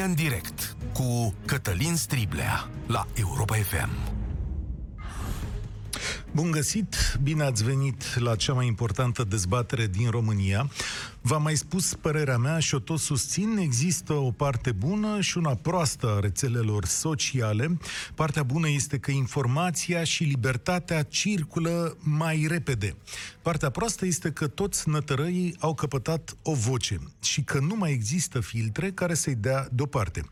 România în direct cu Cătălin Striblea la Europa FM. Bun găsit, bine ați venit la cea mai importantă dezbatere din România. V-am mai spus părerea mea și o tot susțin, există o parte bună și una proastă a rețelelor sociale. Partea bună este că informația și libertatea circulă mai repede. Partea proastă este că toți nătărăii au căpătat o voce și că nu mai există filtre care să-i dea deoparte.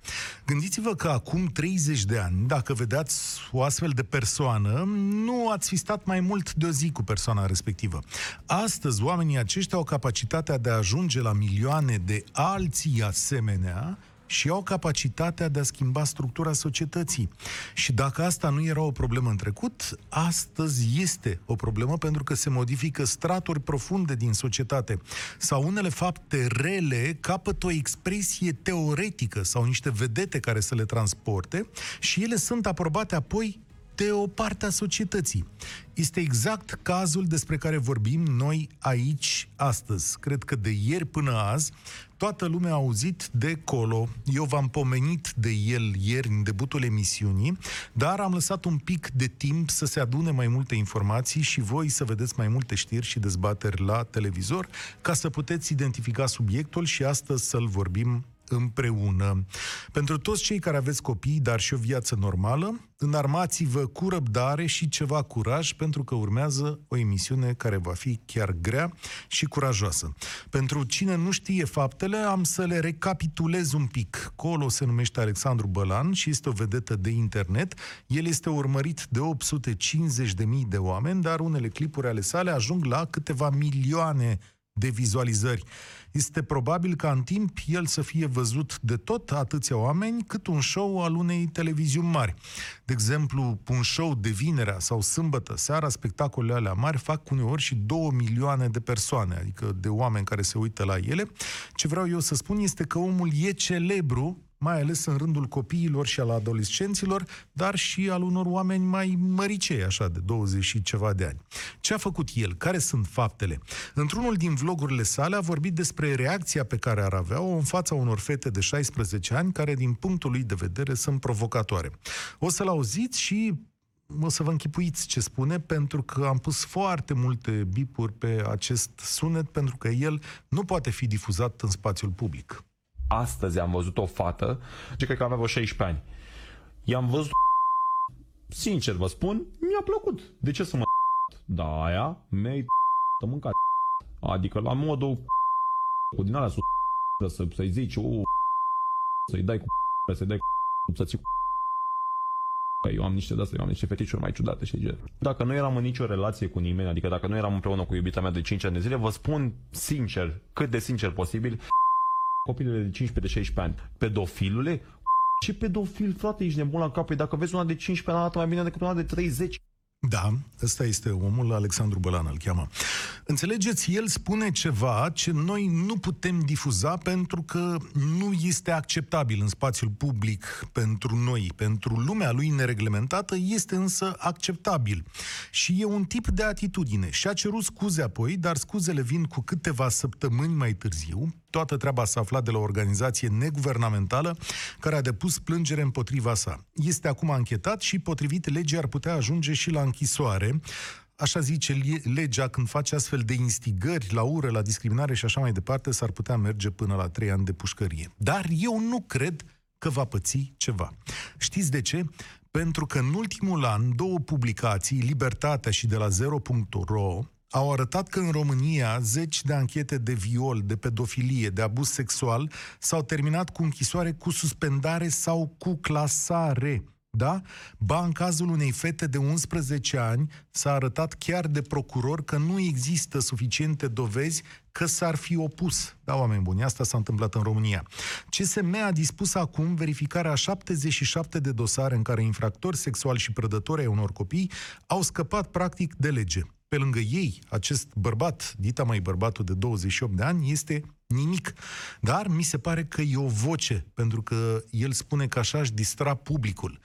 Gândiți-vă că acum 30 de ani, dacă vedeați o astfel de persoană, nu ați fi stat mai mult de o zi cu persoana respectivă. Astăzi, oamenii aceștia au capacitatea de a ajunge la milioane de alții asemenea și au capacitatea de a schimba structura societății. Și dacă asta nu era o problemă în trecut, astăzi este o problemă pentru că se modifică straturi profunde din societate sau unele fapte rele capătă o expresie teoretică sau niște vedete care să le transporte și ele sunt aprobate apoi de o parte a societății. Este exact cazul despre care vorbim noi aici astăzi. Cred că de ieri până azi toată lumea a auzit de Colo. Eu v-am pomenit de el ieri în debutul emisiunii, dar am lăsat un pic de timp să se adune mai multe informații și voi să vedeți mai multe știri și dezbateri la televizor ca să puteți identifica subiectul și astăzi să-l vorbim împreună. Pentru toți cei care aveți copii, dar și o viață normală, înarmați-vă cu răbdare și ceva curaj, pentru că urmează o emisiune care va fi chiar grea și curajoasă. Pentru cine nu știe faptele, am să le recapitulez un pic. Colo se numește Alexandru Bălan și este o vedetă de internet. El este urmărit de 850.000 de oameni, dar unele clipuri ale sale ajung la câteva milioane de vizualizări. Este probabil ca în timp el să fie văzut de tot atâția oameni cât un show al unei televiziuni mari. De exemplu, un show de vinerea sau sâmbătă seara, spectacolele alea mari fac uneori și două milioane de persoane, adică de oameni care se uită la ele. Ce vreau eu să spun este că omul e celebru mai ales în rândul copiilor și al adolescenților, dar și al unor oameni mai măricei, așa, de 20 și ceva de ani. Ce a făcut el? Care sunt faptele? Într-unul din vlogurile sale a vorbit despre reacția pe care ar avea-o în fața unor fete de 16 ani, care, din punctul lui de vedere, sunt provocatoare. O să-l auziți și o să vă închipuiți ce spune, pentru că am pus foarte multe bipuri pe acest sunet, pentru că el nu poate fi difuzat în spațiul public astăzi am văzut o fată, ce cred că avea vreo 16 ani. I-am văzut sincer vă spun, mi-a plăcut. De ce să mă Da, aia mi-ai mâncat. Adică la modul cu din alea să, să-i zici, o, să-i dai cu să-i dai cu să-ți cu Că eu am niște de eu am niște feticiuri mai ciudate și de Dacă nu eram în nicio relație cu nimeni, adică dacă nu eram împreună cu iubita mea de 5 ani de zile, vă spun sincer, cât de sincer posibil, copilele de 15 de 16 ani. Pedofilule? Ce pedofil, frate, ești nebun la cap? Păi dacă vezi una de 15 ani, arată mai bine decât una de 30. Da, ăsta este omul, Alexandru Bălan îl cheamă. Înțelegeți, el spune ceva ce noi nu putem difuza pentru că nu este acceptabil în spațiul public pentru noi, pentru lumea lui nereglementată, este însă acceptabil. Și e un tip de atitudine. Și a cerut scuze apoi, dar scuzele vin cu câteva săptămâni mai târziu. Toată treaba s-a aflat de la o organizație neguvernamentală care a depus plângere împotriva sa. Este acum anchetat și, potrivit legii, ar putea ajunge și la închisoare așa zice legea, când face astfel de instigări la ură, la discriminare și așa mai departe, s-ar putea merge până la trei ani de pușcărie. Dar eu nu cred că va păți ceva. Știți de ce? Pentru că în ultimul an, două publicații, Libertatea și de la Zero.ro, au arătat că în România zeci de anchete de viol, de pedofilie, de abuz sexual s-au terminat cu închisoare cu suspendare sau cu clasare. Da? Ba, în cazul unei fete de 11 ani, s-a arătat chiar de procuror că nu există suficiente dovezi că s-ar fi opus. Da, oameni buni, asta s-a întâmplat în România. CSM a dispus acum verificarea a 77 de dosare în care infractori sexuali și prădători ai unor copii au scăpat practic de lege. Pe lângă ei, acest bărbat, dita mai bărbatul de 28 de ani, este nimic. Dar mi se pare că e o voce, pentru că el spune că așa își distra publicul.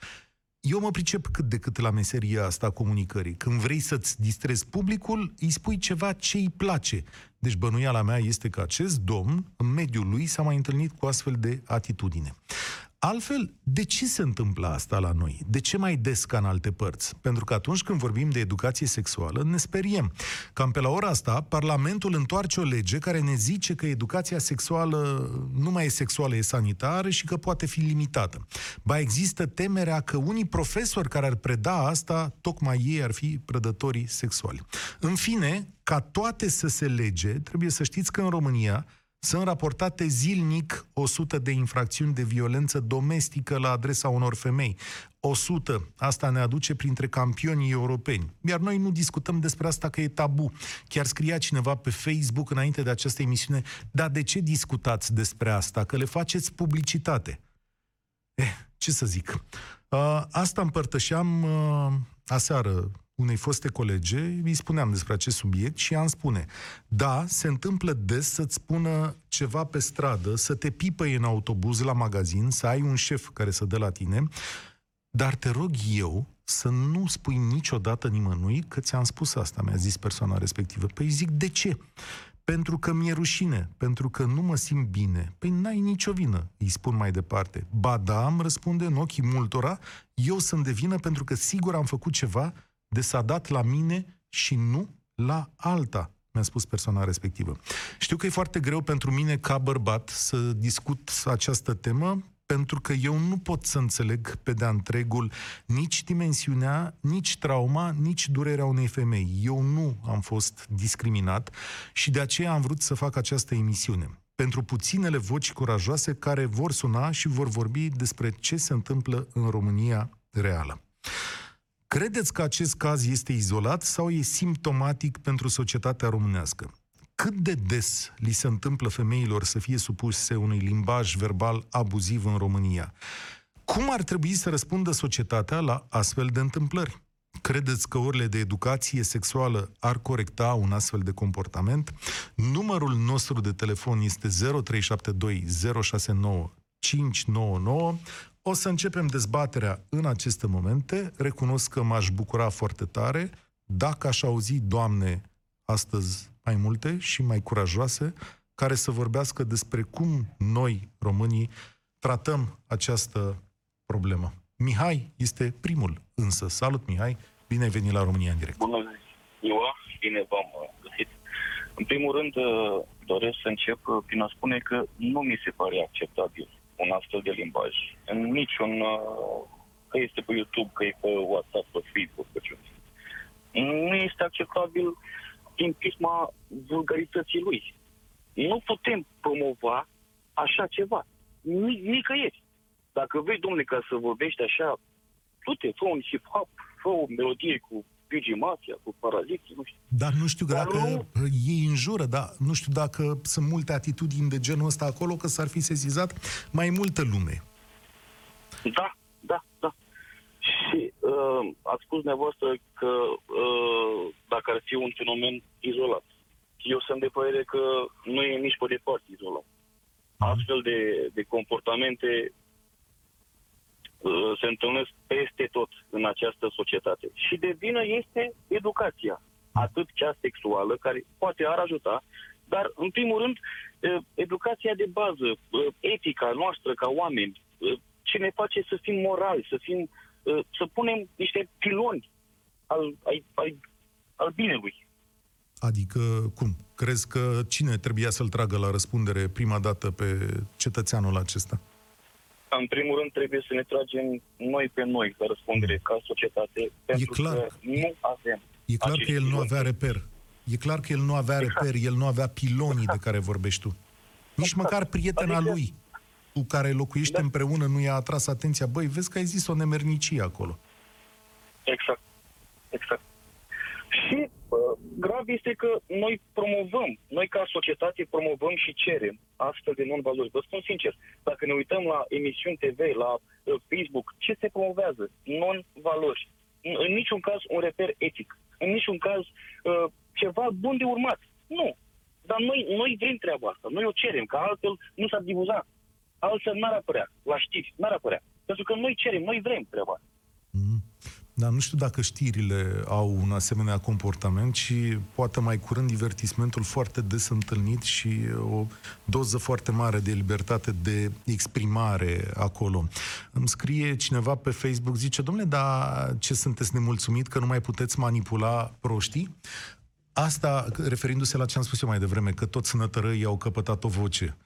Eu mă pricep cât de cât la meseria asta a comunicării. Când vrei să-ți distrezi publicul, îi spui ceva ce îi place. Deci bănuiala mea este că acest domn, în mediul lui, s-a mai întâlnit cu astfel de atitudine. Altfel, de ce se întâmplă asta la noi? De ce mai des ca în alte părți? Pentru că atunci când vorbim de educație sexuală, ne speriem. Cam pe la ora asta, Parlamentul întoarce o lege care ne zice că educația sexuală nu mai e sexuală, e sanitară și că poate fi limitată. Ba există temerea că unii profesori care ar preda asta, tocmai ei ar fi prădătorii sexuali. În fine, ca toate să se lege, trebuie să știți că în România sunt raportate zilnic 100 de infracțiuni de violență domestică la adresa unor femei. 100. Asta ne aduce printre campionii europeni. Iar noi nu discutăm despre asta că e tabu. Chiar scria cineva pe Facebook înainte de această emisiune, dar de ce discutați despre asta? Că le faceți publicitate. Eh, ce să zic. Uh, asta împărtășeam uh, aseară unei foste colege, îi spuneam despre acest subiect și am spune, da, se întâmplă des să-ți spună ceva pe stradă, să te pipăi în autobuz la magazin, să ai un șef care să dă la tine, dar te rog eu să nu spui niciodată nimănui că ți-am spus asta, mi-a zis persoana respectivă. Păi zic, de ce? Pentru că mi-e rușine, pentru că nu mă simt bine. Păi n-ai nicio vină, îi spun mai departe. Ba da, îmi răspunde în ochii multora, eu sunt de vină pentru că sigur am făcut ceva de s-a dat la mine și nu la alta, mi-a spus persoana respectivă. Știu că e foarte greu pentru mine ca bărbat să discut această temă, pentru că eu nu pot să înțeleg pe de-a întregul nici dimensiunea, nici trauma, nici durerea unei femei. Eu nu am fost discriminat și de aceea am vrut să fac această emisiune. Pentru puținele voci curajoase care vor suna și vor vorbi despre ce se întâmplă în România reală. Credeți că acest caz este izolat sau e simptomatic pentru societatea românească? Cât de des li se întâmplă femeilor să fie supuse unui limbaj verbal abuziv în România? Cum ar trebui să răspundă societatea la astfel de întâmplări? Credeți că orele de educație sexuală ar corecta un astfel de comportament? Numărul nostru de telefon este 0372 069 599. O să începem dezbaterea în aceste momente. Recunosc că m-aș bucura foarte tare dacă aș auzi, Doamne, astăzi mai multe și mai curajoase, care să vorbească despre cum noi, românii, tratăm această problemă. Mihai este primul, însă. Salut, Mihai! Bine ai venit la România în direct! Bună ziua! Bine v-am găsit! În primul rând, doresc să încep prin a spune că nu mi se pare acceptabil un astfel de limbaj. În niciun, uh, că este pe YouTube, că e pe WhatsApp, pe Facebook, pe ce Nu este acceptabil din prisma vulgarității lui. Nu putem promova așa ceva. Nicăieri. Dacă vrei, domnule, ca să vorbești așa, du-te, fă un hip-hop, fă o melodie cu Gigi Mafia, cu Paraziții, nu știu. Dar nu știu dar dacă nu... ei înjură, dar nu știu dacă sunt multe atitudini de genul ăsta acolo, că s-ar fi sezizat mai multă lume. Da, da, da. Și uh, ați spus dumneavoastră că uh, dacă ar fi un fenomen izolat. Eu sunt de părere că nu e nici pe departe izolat. Mhm. Astfel de, de comportamente Uh, se întâlnesc peste tot în această societate. Și de vină este educația, atât cea sexuală, care poate ar ajuta, dar, în primul rând, uh, educația de bază, uh, etica noastră ca oameni, ce ne face să fim morali, să fim, să punem niște piloni al, al, al, al binelui. Adică, cum? Crezi că cine trebuia să-l tragă la răspundere prima dată pe cetățeanul acesta? În primul rând trebuie să ne tragem noi pe noi la răspundere ca societate, pentru e clar. că nu avem. E clar că el nu avea reper. E clar că el nu avea exact. reper, el nu avea pilonii exact. de care vorbești tu. Nici exact. măcar prietena adică... lui cu care locuiește da. împreună nu i-a atras atenția. Băi, vezi că ai zis o nemernicie acolo. Exact. Exact. Și grav este că noi promovăm, noi ca societate promovăm și cerem astfel de non-valori. Vă spun sincer, dacă ne uităm la emisiuni TV, la uh, Facebook, ce se promovează? Non-valori. În, în niciun caz un reper etic. În niciun caz uh, ceva bun de urmat. Nu. Dar noi, noi vrem treaba asta. Noi o cerem, că altfel nu s-ar difuza. Altfel n-ar apărea. La știri, n-ar apărea. Pentru că noi cerem, noi vrem treaba mm Dar nu știu dacă știrile au un asemenea comportament și poate mai curând divertismentul foarte des întâlnit și o doză foarte mare de libertate de exprimare acolo. Îmi scrie cineva pe Facebook, zice, domnule, dar ce sunteți nemulțumit că nu mai puteți manipula proștii? Asta, referindu-se la ce am spus eu mai devreme, că toți nătărăii au căpătat o voce.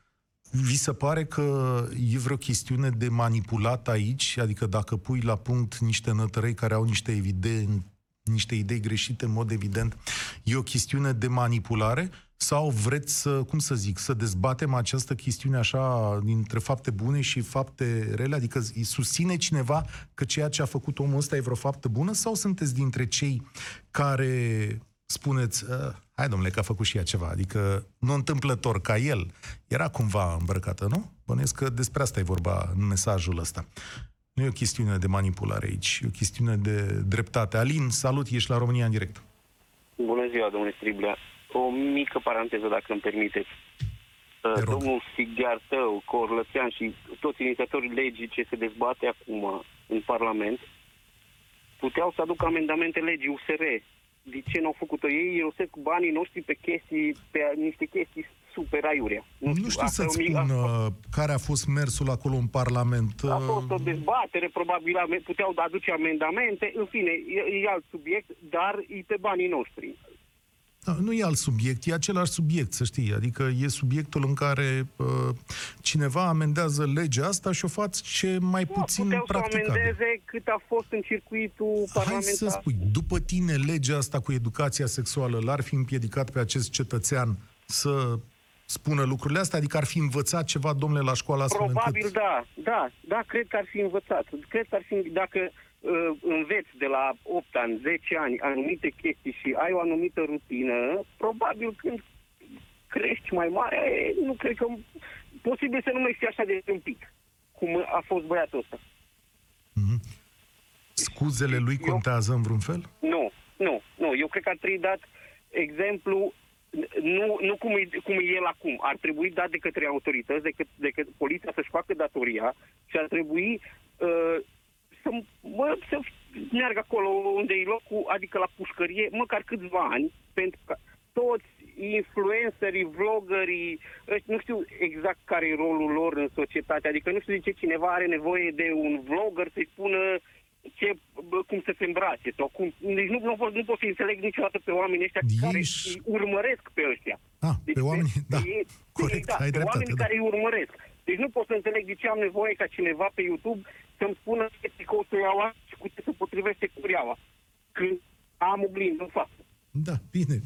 Vi se pare că e vreo chestiune de manipulat aici? Adică dacă pui la punct niște nătărei care au niște, evident, niște idei greșite, în mod evident, e o chestiune de manipulare? Sau vreți să, cum să zic, să dezbatem această chestiune așa dintre fapte bune și fapte rele? Adică îi susține cineva că ceea ce a făcut omul ăsta e vreo faptă bună? Sau sunteți dintre cei care spuneți, uh, hai domnule că a făcut și ea ceva, adică nu întâmplător ca el, era cumva îmbrăcată, nu? Bănuiesc că despre asta e vorba în mesajul ăsta. Nu e o chestiune de manipulare aici, e o chestiune de dreptate. Alin, salut, ești la România în direct. Bună ziua, domnule Striblea. O mică paranteză, dacă îmi permiteți. Te rog. Domnul Sighiar Tău, Corlățean și toți inițiatorii legii ce se dezbate acum în Parlament puteau să aducă amendamente legii USR. De ce n-au făcut-o ei? Irosesc banii noștri pe chestii, pe niște chestii super aiurea. Nu știu asta să-ți e o mică- spun uh, care a fost mersul acolo în Parlament. A uh, fost o dezbatere, probabil ame- puteau aduce amendamente, în fine, e, e alt subiect, dar e pe banii noștri. Da, nu e alt subiect, e același subiect, să știi. Adică e subiectul în care uh, cineva amendează legea asta și o face mai Nu, puțin puteau să practicabil. amendeze cât a fost în circuitul Hai parlamentar. să spui, după tine, legea asta cu educația sexuală l-ar fi împiedicat pe acest cetățean să spună lucrurile astea? Adică ar fi învățat ceva, domnule, la școală astfel Probabil încât... da, da, da, cred că ar fi învățat. Cred că ar fi, dacă uh, înveți de la 8 ani, 10 ani anumite chestii și ai o anumită rutină, probabil când crești mai mare, nu cred că posibil să nu mai fii așa de tâmpit cum a fost băiatul ăsta. Scuzele lui Eu- contează în vreun fel? Nu, nu, nu. Eu cred că ar trebui dat exemplu nu, nu cum, e, cum e el acum. Ar trebui dat de către autorități, de, către, de către poliția să-și facă datoria și ar trebui uh, să, mă, să meargă acolo unde e locul, adică la pușcărie, măcar câțiva ani, pentru că toți influencerii, vloggerii, ăștia, nu știu exact care e rolul lor în societate, adică nu știu de ce cineva are nevoie de un vlogger să-i spună ce, bă, cum să se îmbrace sau cum. Deci nu, nu, pot, nu pot să înțeleg niciodată pe oamenii ăștia Ești- care îi urmăresc pe ăștia. Ah, Deci pe oameni, da, ei- corect, exact, ai pe dreptate, oamenii da. care îi urmăresc. Deci nu pot să înțeleg de ce am nevoie ca cineva pe YouTube să-mi spună ce tricou să iau și cu ce se potrivește cureaua. Când am oglindă în față. Da, bine.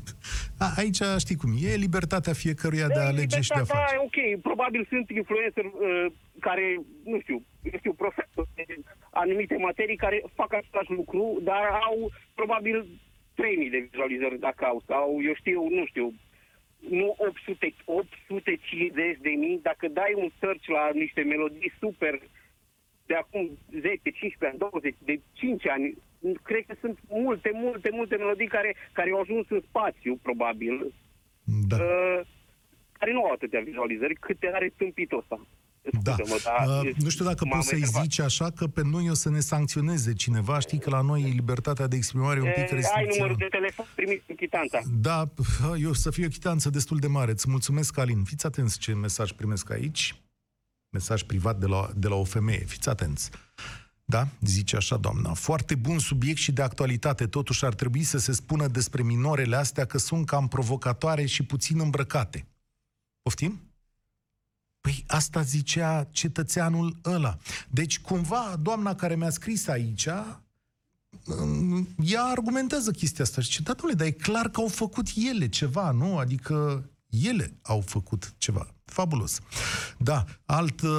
A, aici știi cum e, libertatea fiecăruia de a alege și de a libertatea, face. ok, probabil sunt influencer uh, care, nu știu, eu știu, profesori de anumite materii care fac același lucru, dar au probabil 3000 de vizualizări dacă au, sau eu știu, nu știu, nu 800, 850 de mii, dacă dai un search la niște melodii super de acum 10, 15 ani, 20, de 5 ani, cred că sunt multe, multe, multe melodii care, care au ajuns în spațiu, probabil, Da. uh, care nu au atâtea vizualizări câte are tâmpitul ăsta. Da. Scuză-mă, dar Uh, nu știu dacă m-am poți să-i enervat. zici așa că pe noi o să ne sancționeze cineva. Știi că la noi libertatea de exprimare e un pic E, ai restricționată. numărul de telefon, primiți chitanța. Da, eu să fie o chitanță destul de mare. Îți mulțumesc, Alin. Fiți atenți ce mesaj primesc aici. Mesaj privat de la, de la o femeie. Fiți atenți. Da? Zice așa, doamna. Foarte bun subiect și de actualitate. Totuși ar trebui să se spună despre minorele astea că sunt cam provocatoare și puțin îmbrăcate. Poftim? Păi asta zicea cetățeanul ăla. Deci cumva doamna care mi-a scris aici mm, ea argumentează chestia asta. Zice, da, domnule, dar e clar că au făcut ele ceva, nu? Adică ele au făcut ceva. Fabulos. Da, alt, uh,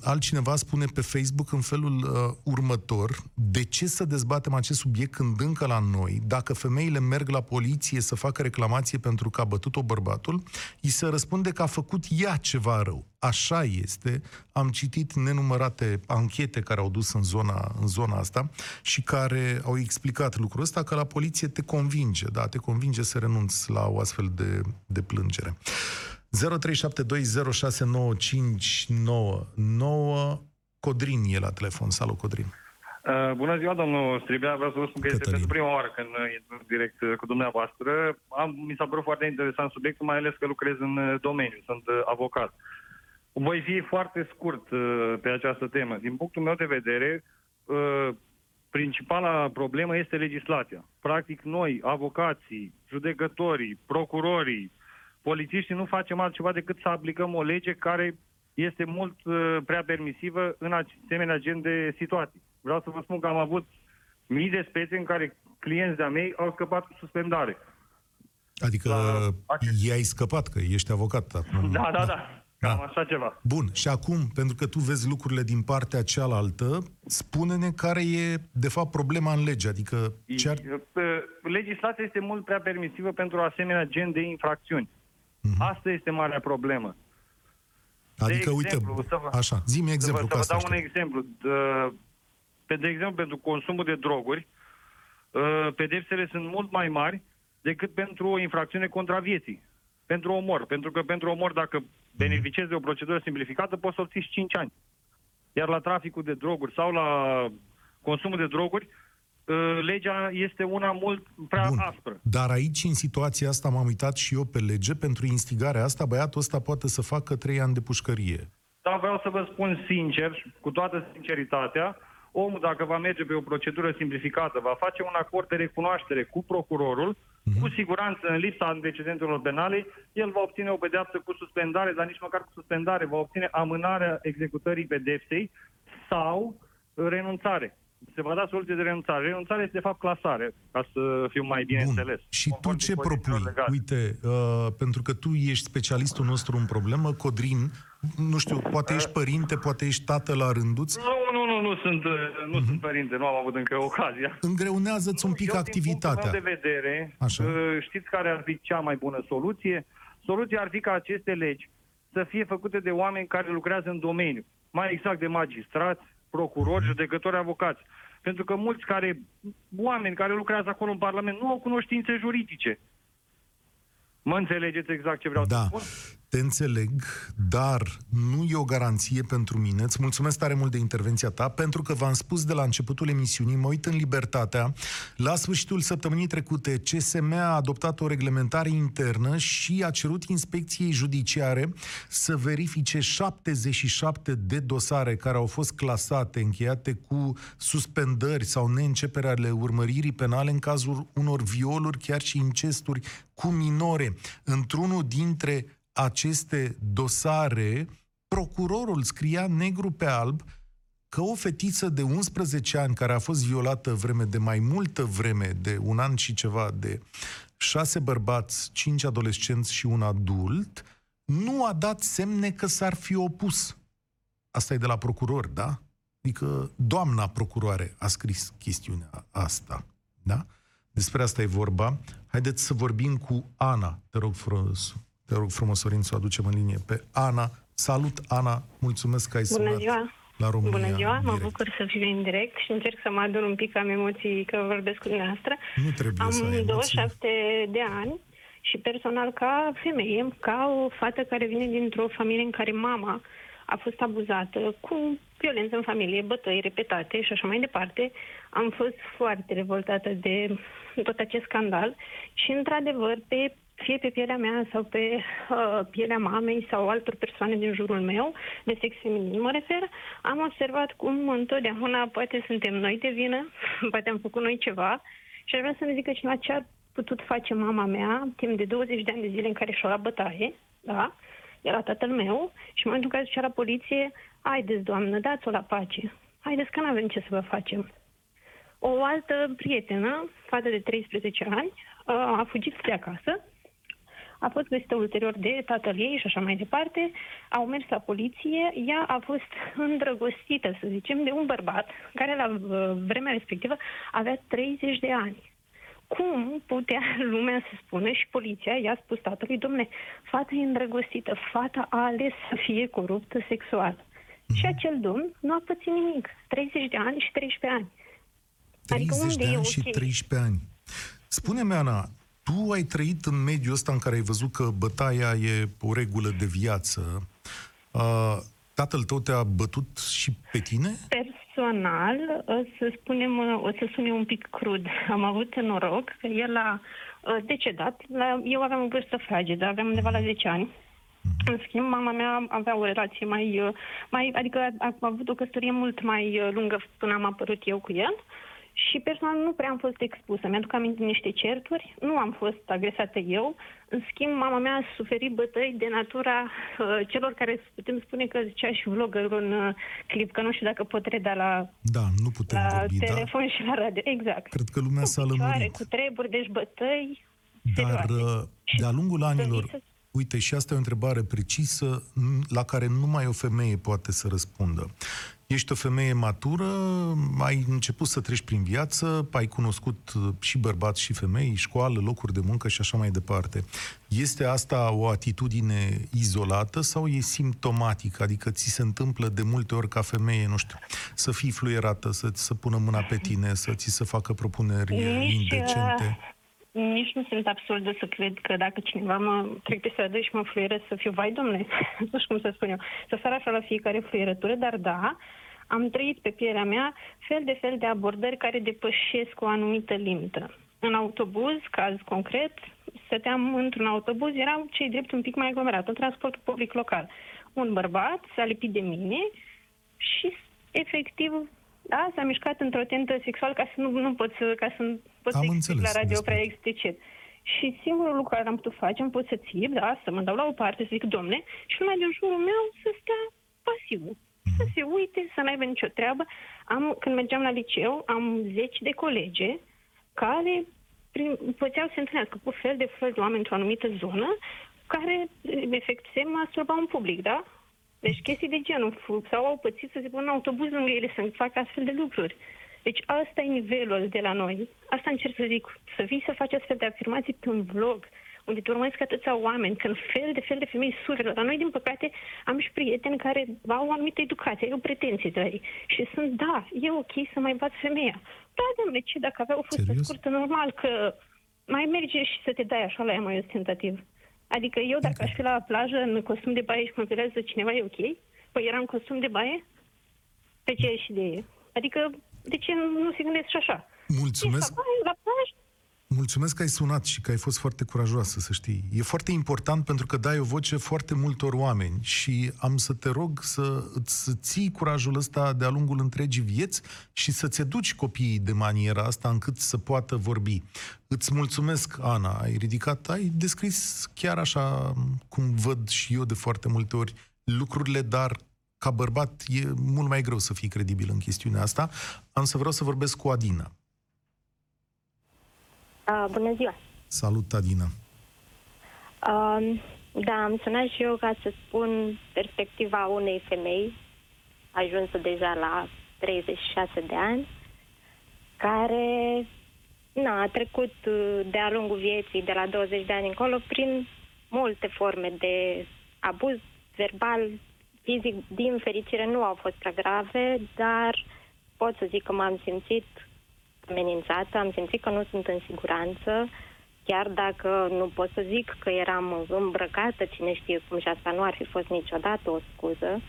altcineva spune pe Facebook în felul uh, următor, de ce să dezbatem acest subiect când încă la noi, dacă femeile merg la poliție să facă reclamație pentru că a bătut-o bărbatul, îi se răspunde că a făcut ea ceva rău. Așa este. Am citit nenumărate anchete care au dus în zona, în zona asta și care au explicat lucrul ăsta, că la poliție te convinge, da, te convinge să renunți la o astfel de, de plângere. 0372069599 Codrin e la telefon. Salut, Codrin. Uh, bună ziua, domnul Stribea. Vreau să vă spun că este Cătălin. pentru prima oară când uh, intru direct uh, cu dumneavoastră. Am, mi s-a părut foarte interesant subiectul, mai ales că lucrez în uh, domeniu, sunt uh, avocat. Voi fi foarte scurt uh, pe această temă. Din punctul meu de vedere, uh, principala problemă este legislația. Practic, noi, avocații, judecătorii, procurorii, polițiștii, nu facem altceva decât să aplicăm o lege care este mult uh, prea permisivă în asemenea gen de situații. Vreau să vă spun că am avut mii de spețe în care clienți de-a mei au scăpat cu suspendare. Adică La acest- i-ai scăpat, că ești avocat acum. Da, da, da. Cam Da. așa ceva. Bun, și acum, pentru că tu vezi lucrurile din partea cealaltă, spune-ne care e, de fapt, problema în lege. Adică, ce ar... Uh, Legislația este mult prea permisivă pentru asemenea gen de infracțiuni. Mhm. Asta este marea problemă. Adică, exemplu, uite, să vă- așa, zi-mi Să exemplu, vă, ca să vă să dau un știu. exemplu. De, pe, de exemplu, pentru consumul de droguri, uh, pedepsele sunt mult mai mari decât pentru o infracțiune contra vieții. Pentru omor. Pentru că pentru omor, dacă beneficiezi de o procedură simplificată, poți să obții 5 ani. Iar la traficul de droguri sau la consumul de droguri, uh, legea este una mult prea Bun. aspră. Dar aici, în situația asta, m-am uitat și eu pe lege, pentru instigarea asta, băiatul ăsta poate să facă trei ani de pușcărie. Dar vreau să vă spun sincer, cu toată sinceritatea, omul dacă va merge pe o procedură simplificată, va face un acord de recunoaștere cu procurorul, cu siguranță în lipsa antecedentelor penale, el va obține o pedeapsă cu suspendare, dar nici măcar cu suspendare, va obține amânarea executării pedepsei sau renunțare. Se va da soluție de renunțare. Renunțarea este de fapt clasare, ca să fiu mai bine Bun. înțeles. Și tu Conform ce dispozițiilor propui? legale. Uite, uh, pentru că tu ești specialistul nostru în problemă, Codrin, nu știu, poate ești părinte, poate ești tată la rânduți, Nu, nu, nu, nu sunt, uh, nu sunt părinte, nu am avut încă ocazia. îngreunează-ți un pic Eu, activitatea. Din punctul meu de vedere, Așa. uh, știți care ar fi cea mai bună soluție? Soluția ar fi ca aceste legi să fie făcute de oameni care lucrează în domeniu. Mai exact de magistrați, procurori, judecători, avocați. Pentru că mulți care, oameni care lucrează acolo în Parlament nu au cunoștințe juridice. Mă înțelegeți exact ce vreau Da, să spun? Te înțeleg, dar nu e o garanție pentru mine. Îți mulțumesc tare mult de intervenția ta, pentru că v-am spus de la începutul emisiunii, mă uit în Libertatea, la sfârșitul săptămânii trecute, CSM a adoptat o reglementare internă și a cerut inspecției judiciare să verifice 77 de dosare care au fost clasate, încheiate cu suspendări sau neîncepere ale urmăririi penale în cazul unor violuri, chiar și incesturi cu minore. Într-unul dintre aceste dosare, procurorul scria negru pe alb că o fetiță de 11 ani care a fost violată vreme de mai multă vreme, de un an și ceva, de șase bărbați, cinci adolescenți și un adult, nu a dat semne că s-ar fi opus. Asta e de la procuror, da? Adică doamna procuroare a scris chestiunea asta, da? Despre asta e vorba. Haideți să vorbim cu Ana. Te rog frumos, te rog frumos, Sorin, să o aducem în linie pe Ana. Salut, Ana! Mulțumesc că ai Bună sunat ziua! la România. Bună ziua, în mă direct. bucur să fiu în direct și încerc să mă adun un pic, am emoții că vorbesc cu dumneavoastră. Nu trebuie să ai Am emoții. 27 de ani și personal ca femeie, ca o fată care vine dintr-o familie în care mama a fost abuzată cu violență în familie, bătăi repetate și așa mai departe, am fost foarte revoltată de tot acest scandal și, într-adevăr, pe fie pe pielea mea sau pe uh, pielea mamei sau altor persoane din jurul meu, de sex feminin mă refer, am observat cum întotdeauna poate suntem noi de vină, poate am făcut noi ceva și aș vrea să ne zică cineva ce a putut face mama mea timp de 20 de ani de zile în care și-o la bătaie, da? de la tatăl meu și în momentul în care zicea la poliție, haideți, doamnă, dați-o la pace. Haideți că nu avem ce să vă facem. O altă prietenă, fată de 13 ani, a fugit de acasă, a fost găsită ulterior de tatăl ei și așa mai departe, au mers la poliție, ea a fost îndrăgostită, să zicem, de un bărbat care la uh, vremea respectivă avea 30 de ani. Cum putea lumea să spună și poliția i-a spus tatălui, domne, fata e îndrăgostită, fata a ales să fie coruptă sexual. Și acel domn nu a pățit nimic. 30 de ani și 13 ani. 30 unde de e ani ok? și 13 ani. Spune-mi, Ana, tu ai trăit în mediul ăsta în care ai văzut că bătaia e o regulă de viață. Uh, Tatăl tău te-a bătut și pe tine? Personal, ă, să spunem, ă, o să sune un pic crud. Am avut noroc că el a ă, decedat. La, eu aveam o vârstă fragedă, aveam undeva la 10 ani. În schimb, mama mea avea o relație mai, mai adică a, a avut o căsătorie mult mai lungă până am apărut eu cu el. Și personal nu prea am fost expusă. Mi-aduc aminte de niște certuri, nu am fost agresată eu. În schimb, mama mea a suferit bătăi de natura uh, celor care putem spune că zicea și vloggerul în uh, clip, că nu știu dacă pot reda la, Da, nu putem la vorbi, da? telefon și la radio. Exact. Cred că lumea s-a Cu picioare, lămurit. cu treburi, deci bătăi Dar serioase. uh, de-a lungul anilor, să- uite, și asta e o întrebare precisă n- la care numai o femeie poate să răspundă. Ești o femeie matură, ai început să treci prin viață, ai cunoscut uh, și bărbați și femei, școală, locuri de muncă și așa mai departe. Este asta o atitudine izolată sau e simptomatică? Adică ți se întâmplă de multe ori ca femeie, nu știu, să fii fluierată, să ți să pună mâna pe tine, să ți se facă propuneri Nici, indecente? uh, nici nu sunt absurdă să cred că dacă cineva mă trec pe stradă și mă fluieră să fiu, vai domne, nu știu cum să spun eu, să sar așa la fiecare fluierătură, dar da, am trăit pe pielea mea fel de fel de abordări care depășesc o anumită limită. În autobuz, caz concret, stăteam într-un autobuz, erau cei drept un pic mai aglomerat, în transportul public local. Un bărbat s-a lipit de mine și efectiv da, s-a mișcat într-o tentă sexuală ca să nu, nu pot să, ca să, pot Am să explic înțeles la radio despre prea explicit. Și singurul lucru care am putut face, am putut să țip, da, să mă dau la o parte, să zic, domne, și lumea din jurul meu să stea pasivă. Să se uite, să n-aibă nicio treabă. Am, când mergeam la liceu, am zeci de colege care prin, puteau să se întâlnească cu fel de fel de oameni într-o anumită zonă care, efect, se masturbau în public, da? Deci chestii de genul, fu- sau au pățit să se pună în autobuz lângă ele să facă astfel de lucruri. Deci asta e nivelul de la noi. Asta încerc să zic, să vii să faci astfel de afirmații pe un vlog, unde te urmăresc atâția oameni, când fel de fel de femei suferă. La noi, din păcate, am și prieteni care au o anumită educație, au pretenții de ei. Și sunt, da, e ok să mai bați femeia. Da, domnule, ce dacă avea o fustă Serios? scurtă, normal că mai merge și să te dai așa la ea mai ostentativ. Adică eu, dacă aș fi la plajă în costum de baie și mă vedează cineva, e ok? Păi era în costum de baie? Pe ce și de Adică, de ce nu se gândesc și așa? Mulțumesc! Ești la baie, la plajă? Mulțumesc că ai sunat și că ai fost foarte curajoasă, să știi. E foarte important pentru că dai o voce foarte multor oameni și am să te rog să îți ții curajul ăsta de-a lungul întregii vieți și să-ți educi copiii de maniera asta încât să poată vorbi. Îți mulțumesc, Ana, ai ridicat, ai descris chiar așa cum văd și eu de foarte multe ori lucrurile, dar ca bărbat e mult mai greu să fii credibil în chestiunea asta. Am să vreau să vorbesc cu Adina. Uh, bună ziua! Salut, Adina. Uh, da, am sunat și eu ca să spun perspectiva unei femei ajunsă deja la 36 de ani, care na, a trecut uh, de-a lungul vieții, de la 20 de ani încolo, prin multe forme de abuz verbal, fizic, din fericire nu au fost prea grave, dar pot să zic că m-am simțit amenințată, am simțit că nu sunt în siguranță, chiar dacă nu pot să zic că eram îmbrăcată, cine știe cum și asta nu ar fi fost niciodată o scuză,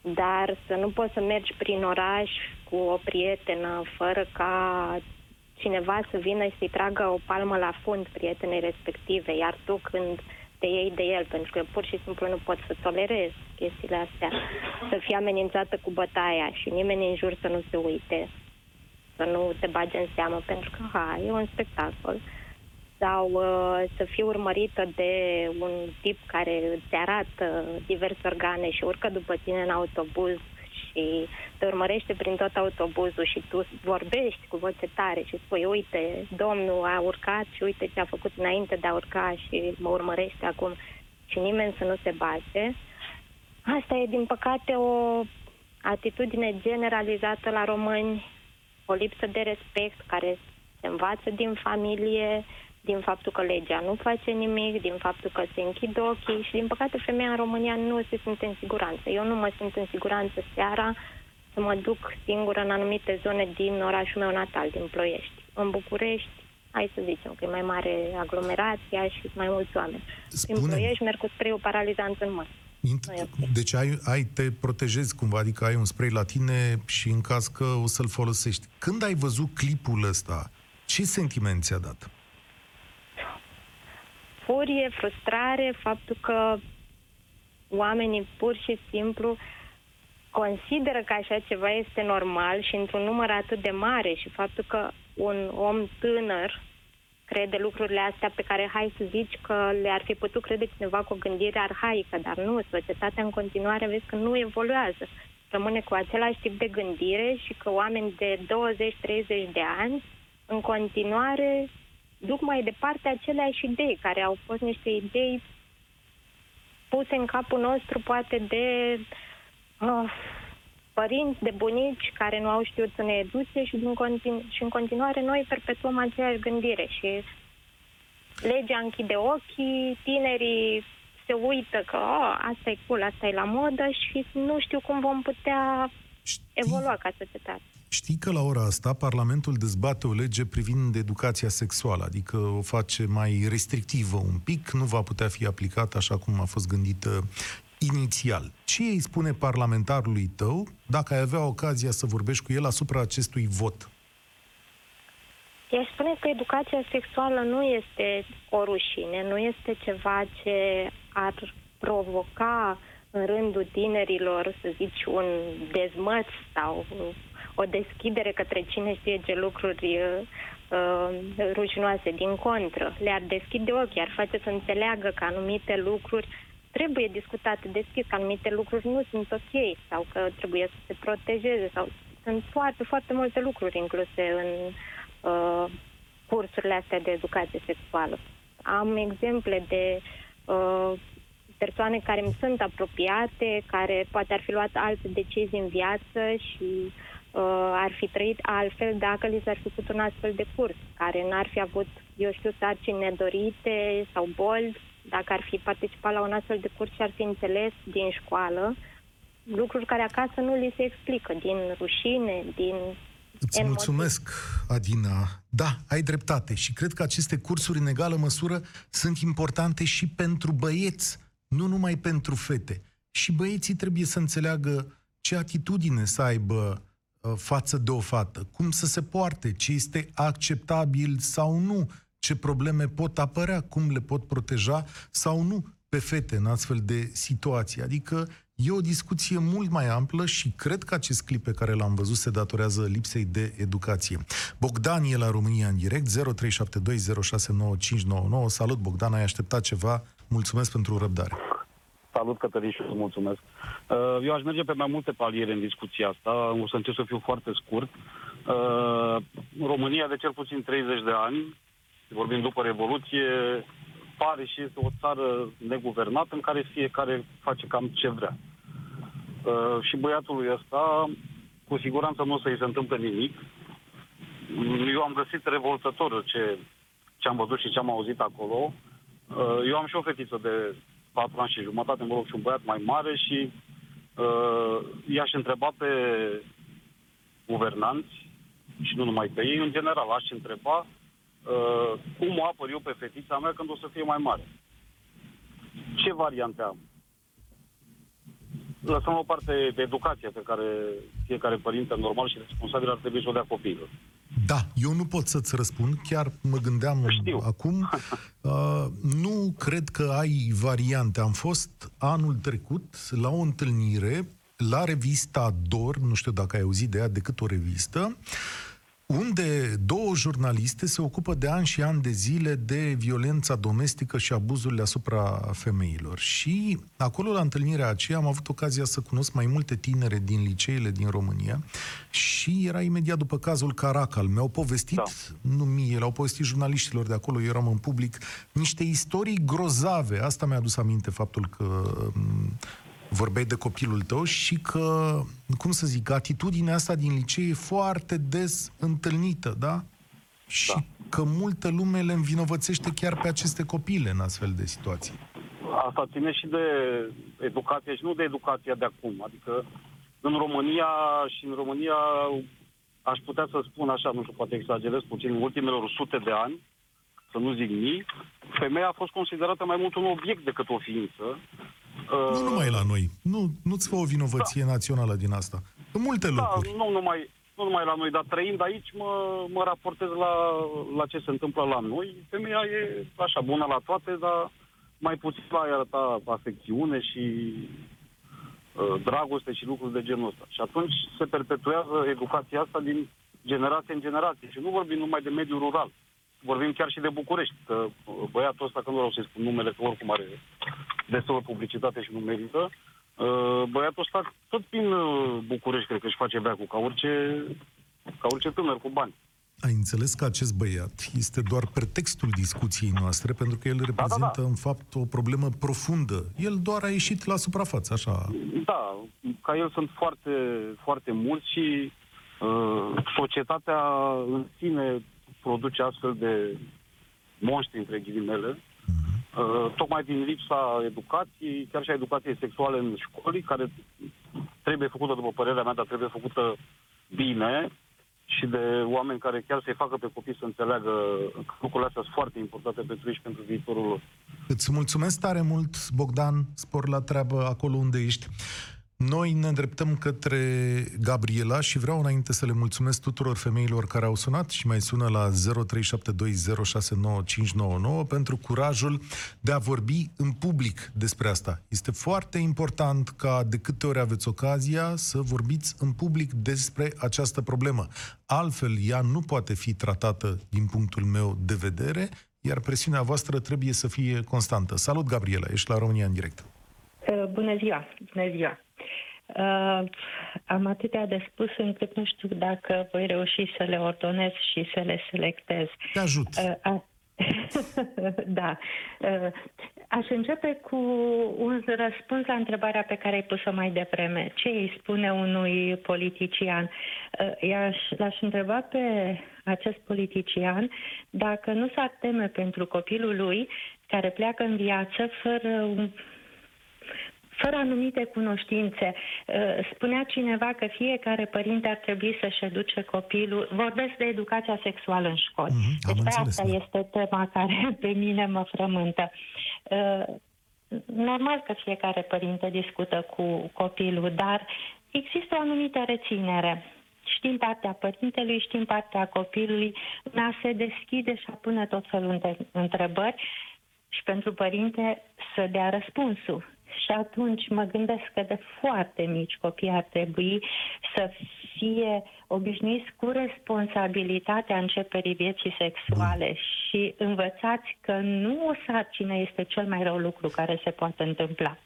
dar să nu poți să mergi prin oraș cu o prietenă fără ca cineva să vină și să-i tragă o palmă la fund prietenei respective, iar tu când te iei de el, pentru că pur și simplu nu pot să tolerez chestiile astea, să fii amenințată cu bătaia și nimeni în jur să nu se uite, să nu te bage în seamă, pentru că, ha, e un spectacol. Sau uh, să fii urmărită de un tip care îți arată diverse organe și urcă după tine în autobuz și te urmărește prin tot autobuzul și tu vorbești cu voce tare și spui, uite, domnul a urcat și uite ce a făcut înainte de a urca și mă urmărește acum și nimeni să nu se bage. Asta e, din păcate, o atitudine generalizată la români, o lipsă de respect care se învață din familie, din faptul că legea nu face nimic, din faptul că se închid ochii și, din păcate, femeia în România nu se simte în siguranță. Eu nu mă simt în siguranță seara să mă duc singură în anumite zone din orașul meu natal, din Ploiești. În București, hai să zicem că e mai mare aglomerația și sunt mai mulți oameni. În Spune-mi, Ploiești merg cu spreiul paralizant în mână. Int- deci ai, ai, te protejezi cumva, adică ai un spray la tine și în caz că o să-l folosești. Când ai văzut clipul ăsta, ce sentiment ți-a dat? Furie, frustrare, faptul că oamenii pur și simplu consideră că așa ceva este normal și într-un număr atât de mare și faptul că un om tânăr crede lucrurile astea pe care, hai să zici, că le-ar fi putut crede cineva cu o gândire arhaică, dar nu, societatea în continuare vezi că nu evoluează. Rămâne cu același tip de gândire și că oameni de 20-30 de ani în continuare duc mai departe aceleași idei, care au fost niște idei puse în capul nostru poate de uh, părinți, de bunici care nu au știut să ne educe și, din continu- și în continuare noi perpetuăm aceeași gândire și legea închide ochii, tinerii se uită că oh, asta e cool, asta e la modă și nu știu cum vom putea Știi, evolua ca societate. știi că la ora asta Parlamentul dezbate o lege privind educația sexuală, adică o face mai restrictivă un pic, nu va putea fi aplicată așa cum a fost gândită inițial. Ce îi spune parlamentarului tău dacă ai avea ocazia să vorbești cu el asupra acestui vot? I-aș spune că educația sexuală nu este o rușine, nu este ceva ce ar provoca în rândul tinerilor, să zici, un dezmăț sau o deschidere către cine știe ce lucruri uh, rușinoase. Din contră, le-ar deschide ochii, ar face să înțeleagă că anumite lucruri trebuie discutate deschis, că anumite lucruri nu sunt ok sau că trebuie să se protejeze sau sunt foarte, foarte multe lucruri incluse în uh, cursurile astea de educație sexuală. Am exemple de uh, persoane care mi sunt apropiate, care poate ar fi luat alte decizii în viață și uh, ar fi trăit altfel dacă li s-ar fi făcut un astfel de curs, care n-ar fi avut, eu știu, sarcini nedorite sau boli, dacă ar fi participat la un astfel de curs și ar fi înțeles din școală lucruri care acasă nu li se explică, din rușine, din Îți Emoții. mulțumesc, Adina. Da, ai dreptate și cred că aceste cursuri în egală măsură sunt importante și pentru băieți, nu numai pentru fete. Și băieții trebuie să înțeleagă ce atitudine să aibă uh, față de o fată, cum să se poarte, ce este acceptabil sau nu, ce probleme pot apărea, cum le pot proteja sau nu pe fete în astfel de situații. Adică e o discuție mult mai amplă și cred că acest clip pe care l-am văzut se datorează lipsei de educație. Bogdan e la România în direct, 0372069599. Salut, Bogdan, ai așteptat ceva? Mulțumesc pentru răbdare. Salut, Cătălin, și îți mulțumesc. Uh, Eu aș merge pe mai multe paliere în discuția asta. O să încerc să fiu foarte scurt. Uh, România, de cel puțin 30 de ani, vorbim după Revoluție, pare și este o țară neguvernată în care fiecare face cam ce vrea. Uh, Și băiatului ăsta, cu siguranță nu o să-i se întâmple nimic. Eu am găsit revoltător ce, ce am văzut și ce am auzit acolo. Uh, Eu am și o fetiță de 4 ani și jumătate, mă rog, și un băiat mai mare și uh, i-aș întreba pe guvernanți și nu numai pe ei, în general, aș întreba uh, cum o apăr eu pe fetița mea când o să fie mai mare. Ce variante am? Lăsăm o parte de educație pe care fiecare părinte normal și responsabil ar trebui să o dea copiilor. Da, eu nu pot să-ți răspund, chiar mă gândeam Știu. acum. Uh, nu cred că ai variante. Am fost anul trecut la o întâlnire la revista DOR, nu știu dacă ai auzit de ea decât o revistă, unde două jurnaliste se ocupă de ani și ani de zile de violența domestică și abuzurile asupra femeilor. Și acolo, la întâlnirea aceea, am avut ocazia să cunosc mai multe tinere din liceele din România și era imediat după cazul Caracal. Mi-au povestit, da. nu mie, le-au povestit jurnaliștilor de acolo, eu eram în public, niște istorii grozave. Asta mi-a adus aminte faptul că m, vorbeai de copilul tău și că, cum să zic, atitudinea asta din liceu e foarte des întâlnită, da? Și Da. că multă lume le învinovățește chiar pe aceste copile în astfel de situații. Asta ține și de educație și nu de educația de acum. Adică în România și în România aș putea să spun așa, nu știu, poate exagerez puțin, în ultimele sute de ani, să nu zic mii, femeia a fost considerată mai mult un obiect decât o ființă Nu numai la noi. Nu, nu-ți fă o vinovăție da. națională din asta. În multe Da, locuri. nu numai, nu numai la noi, dar trăind aici, mă, mă raportez la, la ce se întâmplă la noi. Femeia e așa bună la toate, dar mai puțin la a arăta afecțiune și uh, dragoste și lucruri de genul ăsta. Și atunci se perpetuează educația asta din generație în generație. Și nu vorbim numai de mediul rural. Vorbim chiar și de București, că uh, băiatul ăsta, că nu vreau să-i spun numele, că oricum are destul publicitate și nu merită, uh, băiatul ăsta tot prin uh, București cred că își face beacul, ca orice, ca orice tânăr cu bani. Ai înțeles că acest băiat este doar pretextul discuției noastre, pentru că el reprezintă, da. în fapt, o problemă profundă. El doar a ieșit la suprafață, așa. Da, ca el sunt foarte, foarte mulți și uh, societatea în sine produce astfel de monștri, între ghilimele, uh, tocmai din lipsa educației, chiar și a educației sexuale în școli, care trebuie făcută, după părerea mea, dar trebuie făcută bine și de oameni care chiar să-i facă pe copii să înțeleagă că lucrurile astea sunt foarte importante pentru ei și pentru viitorul lor. Îți mulțumesc tare mult, Bogdan, spor la treabă acolo unde ești. Noi ne îndreptăm către Gabriela și vreau înainte să le mulțumesc tuturor femeilor care au sunat și mai sună la 0372069599 pentru curajul de a vorbi în public despre asta. Este foarte important ca de câte ori aveți ocazia să vorbiți în public despre această problemă. Altfel, ea nu poate fi tratată din punctul meu de vedere, iar presiunea voastră trebuie să fie constantă. Salut, Gabriela, ești la România în direct. Uh, Bună ziua! Bună ziua! Uh, am atâtea de spus încât nu știu dacă voi reuși să le ordonez și să le selectez. Te ajut. Uh, a... da. Uh, aș începe cu un răspuns la întrebarea pe care ai pus-o mai devreme. Ce îi spune unui politician? Uh, i-aș, l-aș întreba pe acest politician dacă nu s-ar teme pentru copilul lui care pleacă în viață fără un fără anumite cunoștințe. Uh, Spunea cineva că fiecare părinte ar trebui să-și educe copilul. Vorbesc de educația sexuală în școli. Mhm, am Deci pe înțeles, asta da. este tema care pe mine mă frământă. Uh, Normal că fiecare părinte discută cu copilul, dar există o anumită reținere. Știm partea părintelui, știm partea copilului, în a se deschide și a pune tot felul de întrebări și pentru părinte să dea răspunsul. Și atunci mă gândesc că de foarte mici copii ar trebui să fie obișnuiți cu responsabilitatea începerii vieții sexuale și învățați că nu o sarcină este cel mai rău lucru care se poate întâmpla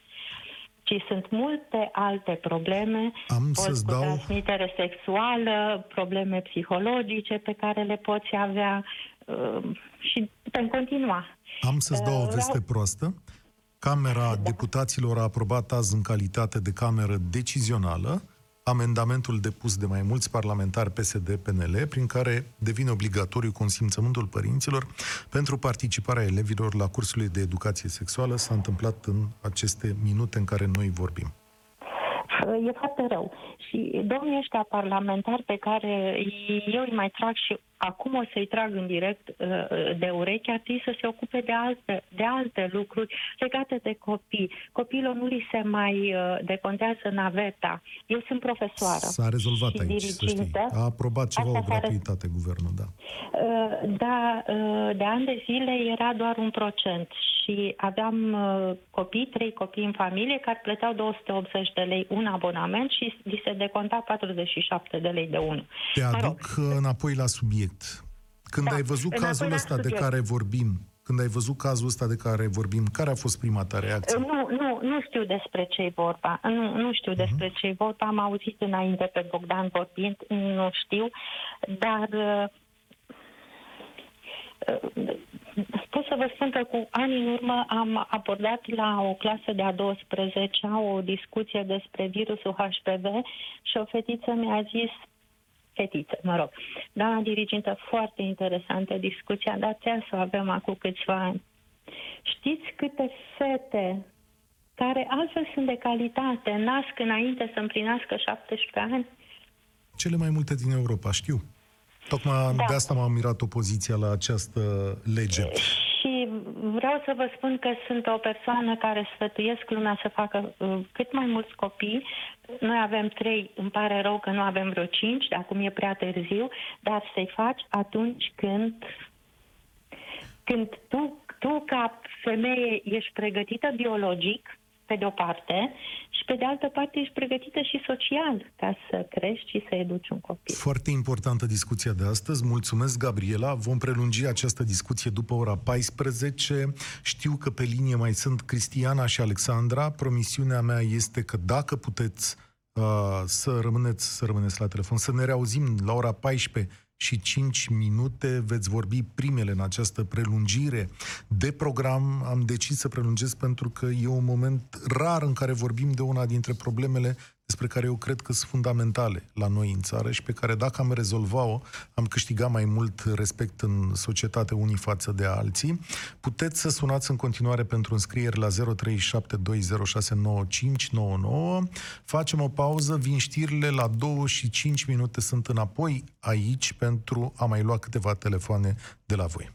ci sunt multe alte probleme, Am poți să-ți cu dau- transmitere sexuală, probleme psihologice pe care le poți avea uh, și putem continua. Am să-ți dau o Uh, Da. veste proastă. Camera Deputaților a aprobat azi în calitate de cameră decizională amendamentul depus de mai mulți parlamentari PSD-PNL, prin care devine obligatoriu consimțământul părinților pentru participarea elevilor la cursurile de educație sexuală. S-a întâmplat în aceste minute în care noi vorbim. E foarte rău. Și domnii ăștia parlamentari pe care eu îi mai trag și acum o să-i trag în direct uh, de ureche, ar trebui să se ocupe de alte, de alte lucruri legate de copii. Copiilor nu li se mai uh, decontează naveta. Eu sunt profesoară. S-a rezolvat și aici, să știi. dirigintă. A aprobat ceva Asta o s-a re- gratuitate guvernul, da. Uh, Da, uh, de ani de zile era doar un procent și aveam uh, copii, trei copii în familie care plăteau 280 de lei un abonament și li se deconta 47 de lei de unul. Te Mă rog, aduc uh, înapoi la subiect. Când Da, ai văzut înapoi cazul la ăsta de subiect. care vorbim, când ai văzut cazul ăsta de care vorbim, care a fost prima ta reacție? Nu, nu, nu știu despre ce-i vorba. Nu, nu știu despre Mhm. ce-i vorba. Am auzit înainte pe Bogdan vorbind, nu știu, dar uh, uh, pot să vă spun că cu ani în urmă am abordat la o clasă de a 12-a o discuție despre virusul HPV și o fetiță mi-a zis fetiță, mă rog. Doamna dirigintă, foarte interesantă discuția, dar trebuie să o avem acum câțiva ani. Știți câte fete care altfel sunt de calitate, nasc înainte să împlinească 17 ani? Cele mai multe din Europa, știu. Tocmai Da. de asta m-a mirat opoziția la această lege. și vreau să vă spun că sunt o persoană care sfătuiesc lumea să facă uh, cât mai mulți copii. Noi avem trei, îmi pare rău că nu avem vreo cinci, de acum e prea târziu, dar să-i faci atunci când, când tu, tu ca femeie ești pregătită biologic, pe de o parte, și pe de altă parte ești pregătită și social ca să crești și să educi un copil. Foarte importantă discuția de astăzi. Mulțumesc, Gabriela. Vom prelungi această discuție după ora 14. Știu că pe linie mai sunt Cristiana și Alexandra. Promisiunea mea este că dacă puteți uh, să rămâneți, să rămâneți la telefon, să ne reauzim la ora 14 și 5 minute veți vorbi primele în această prelungire de program. Am decis să prelungesc pentru că e un moment rar în care vorbim de una dintre problemele despre care eu cred că sunt fundamentale la noi în țară și pe care dacă am rezolvat-o, am câștigat mai mult respect în societate unii față de alții. Puteți să sunați în continuare pentru înscrieri la 0372069599. Facem o pauză, vin știrile la 2 și 5 minute sunt înapoi aici pentru a mai lua câteva telefoane de la voi.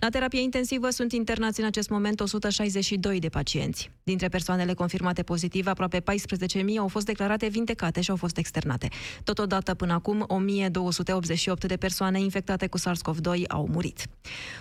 La terapie intensivă sunt internați în acest moment 162 de pacienți. Dintre persoanele confirmate pozitive, aproape 14.000 au fost declarate vindecate și au fost externate. Totodată, până acum, 1288 de persoane infectate cu SARS-CoV-2 au murit.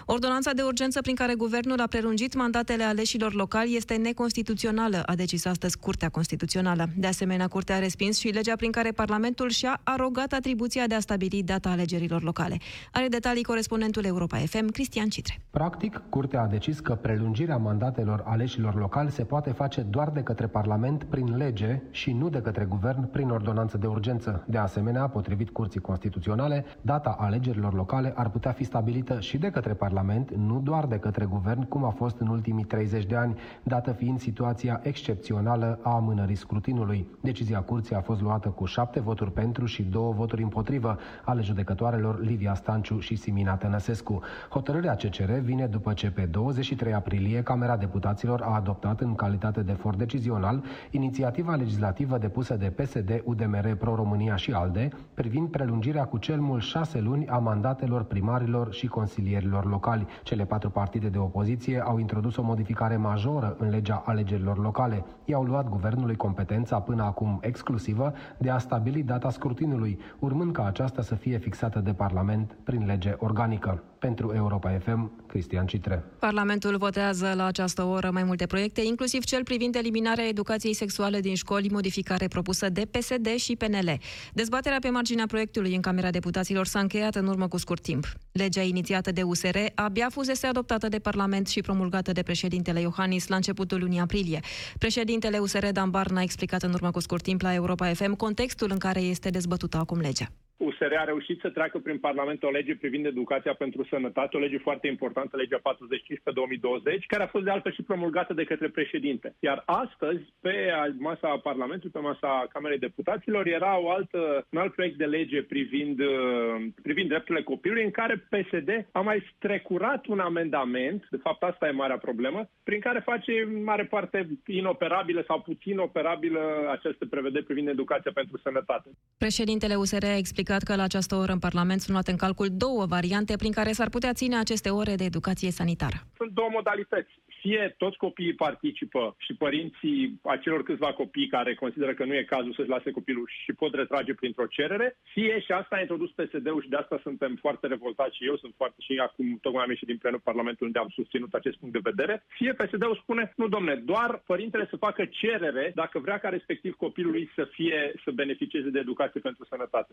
Ordonanța de urgență prin care guvernul a prelungit mandatele aleșilor locali este neconstituțională, a decis astăzi Curtea Constituțională. De asemenea, Curtea a respins și legea prin care Parlamentul și-a arogat atribuția de a stabili data alegerilor locale. Are detalii corespondentul Europa FM, Cristian Citre. Practic, Curtea a decis că prelungirea mandatelor aleșilor locali se poate face doar de către Parlament prin lege și nu de către Guvern prin ordonanță de urgență. De asemenea, potrivit Curții Constituționale, data alegerilor locale ar putea fi stabilită și de către Parlament, nu doar de către Guvern, cum a fost în ultimii 30 de ani, dată fiind situația excepțională a amânării scrutinului. Decizia Curții a fost luată cu șapte voturi pentru și două voturi împotrivă ale judecătoarelor Livia Stanciu și Simina Tănăsescu. Hotărârea CCR vine după ce pe 23 aprilie Camera Deputaților a adoptat în calitate de for decizional inițiativa legislativă depusă de PSD, UDMR, Pro-România și ALDE privind prelungirea cu cel mult șase luni a mandatelor primarilor și consilierilor locali. Cele patru partide de opoziție au introdus o modificare majoră în legea alegerilor locale. I-au luat guvernului competența până acum exclusivă de a stabili data scrutinului, urmând ca aceasta să fie fixată de Parlament prin lege organică. Pentru Europa FM, Cristian Citre. Parlamentul votează la această oră mai multe proiecte, inclusiv cel privind eliminarea educației sexuale din școli, modificare propusă de PSD și PNL. Dezbaterea pe marginea proiectului în Camera Deputaților s-a încheiat în urmă cu scurt timp. Legea inițiată de USR abia fusese adoptată de Parlament și promulgată de președintele Iohannis la începutul lunii aprilie. Președintele USR Dan Barna a explicat în urmă cu scurt timp la Europa FM contextul în care este dezbătută acum legea. USR a reușit să treacă prin Parlament o lege privind educația pentru sănătate, o lege foarte importantă, legea 45 pe 2020, care a fost de altfel și promulgată de către președinte. Iar astăzi, pe masa Parlamentului, pe masa Camerei Deputaților, era o altă, un alt proiect de lege privind, privind drepturile copilului, în care PSD a mai strecurat un amendament, de fapt asta e marea problemă, prin care face în mare parte inoperabilă sau puțin operabilă această prevedere privind educația pentru sănătate. Președintele USR a explicat că la această oră în Parlament sunt luate în calcul două variante prin care s-ar putea ține aceste ore de educație sanitară. Sunt două modalități. Fie toți copiii participă și părinții acelor câțiva copii care consideră că nu e cazul să-și lase copilul și pot retrage printr-o cerere, fie și asta a introdus PSD-ul și de asta suntem foarte revoltați și eu sunt foarte și acum tocmai am ieșit din plenul Parlamentului unde am susținut acest punct de vedere, fie PSD-ul spune, nu domne, doar părintele să facă cerere dacă vrea ca respectiv copilului să fie, să beneficieze de educație pentru sănătate.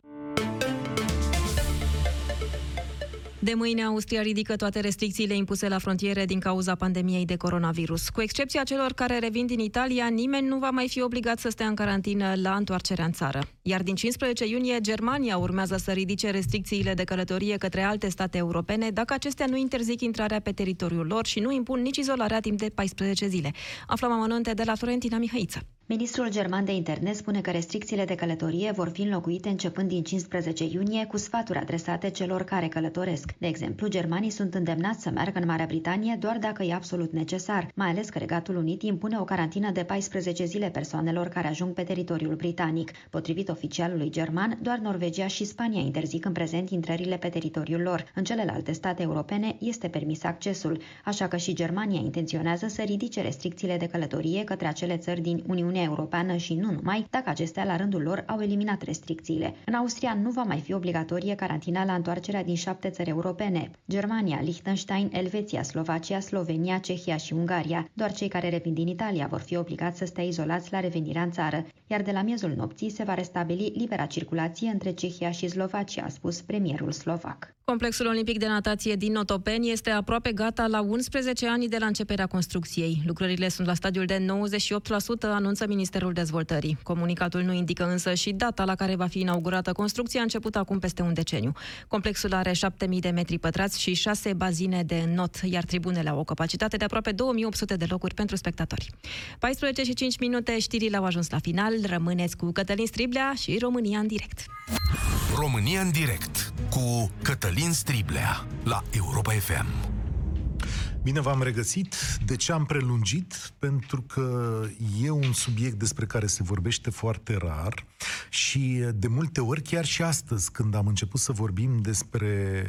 De mâine, Austria ridică toate restricțiile impuse la frontiere din cauza pandemiei de coronavirus. Cu excepția celor care revin din Italia, nimeni nu va mai fi obligat să stea în carantină la întoarcerea în țară. Iar din 15 iunie, Germania urmează să ridice restricțiile de călătorie către alte state europene dacă acestea nu interzic intrarea pe teritoriul lor și nu impun nici izolarea timp de 14 zile. Aflăm amănunte de la Florentina Mihaiță. Ministrul german de interne spune că restricțiile de călătorie vor fi înlocuite începând din 15 iunie cu sfaturi adresate celor care călătoresc. De exemplu, germanii sunt îndemnați să meargă în Marea Britanie doar dacă e absolut necesar, mai ales că Regatul Unit impune o carantină de 14 zile persoanelor care ajung pe teritoriul britanic. Potrivit oficialului german, doar Norvegia și Spania interzic în prezent intrările pe teritoriul lor. În celelalte state europene este permis accesul, așa că și Germania intenționează să ridice restricțiile de călătorie către acele țări din Uniunea Europeană și nu numai, dacă acestea la rândul lor au eliminat restricțiile. În Austria nu va mai fi obligatorie carantina la întoarcerea din șapte țări europene. Germania, Liechtenstein, Elveția, Slovacia, Slovenia, Cehia și Ungaria. Doar cei care revin din Italia vor fi obligați să stea izolați la revenirea în țară, iar de la miezul nopții se va restabili libera circulație între Cehia și Slovacia, a spus premierul slovac. Complexul Olimpic de Natație din Notopeni este aproape gata la 11 ani de la începerea construcției. Lucrările sunt la stadiul de 98%, anunță Ministerul Dezvoltării. Comunicatul nu indică însă și data la care va fi inaugurată construcția, început acum peste un deceniu. Complexul are 7000 de metri pătrați și 6 bazine de not, iar tribunele au o capacitate de aproape 2800 de locuri pentru spectatori. 14 și 5 minute, știrile au ajuns la final. Rămâneți cu Cătălin Striblea și România în direct. România în direct cu Cătălin Striblea la Europa FM. Bine v-am regăsit. De ce am prelungit? Pentru că e un subiect despre care se vorbește foarte rar și de multe ori, chiar și astăzi, când am început să vorbim despre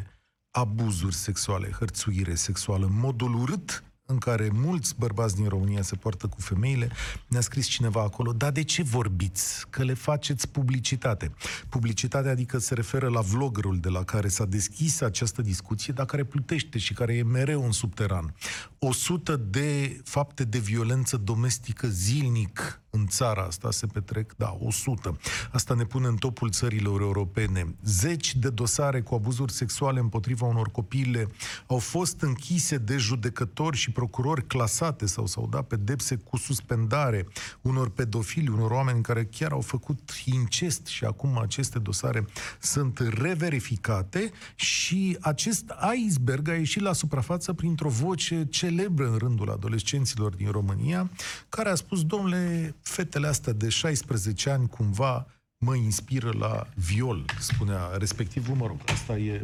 abuzuri sexuale, hărțuire sexuală, modul urât în care mulți bărbați din România se poartă cu femeile, ne-a scris cineva acolo, dar de ce vorbiți? Că le faceți publicitate. Publicitate adică se referă la vloggerul de la care s-a deschis această discuție, dar care plutește și care e mereu în subteran. 100 de fapte de violență domestică zilnic în țara asta se petrec, da, 100. Asta ne pune în topul țărilor europene. Zeci de dosare cu abuzuri sexuale împotriva unor copile au fost închise de judecători și procurori clasate sau s-au dat pedepse cu suspendare unor pedofili, unor oameni care chiar au făcut incest și acum aceste dosare sunt reverificate și acest iceberg a ieșit la suprafață printr-o voce celebră în rândul adolescenților din România, care a spus, domnule, fetele astea de 16 ani cumva mă inspiră la viol, spunea respectivul, mă rog, asta e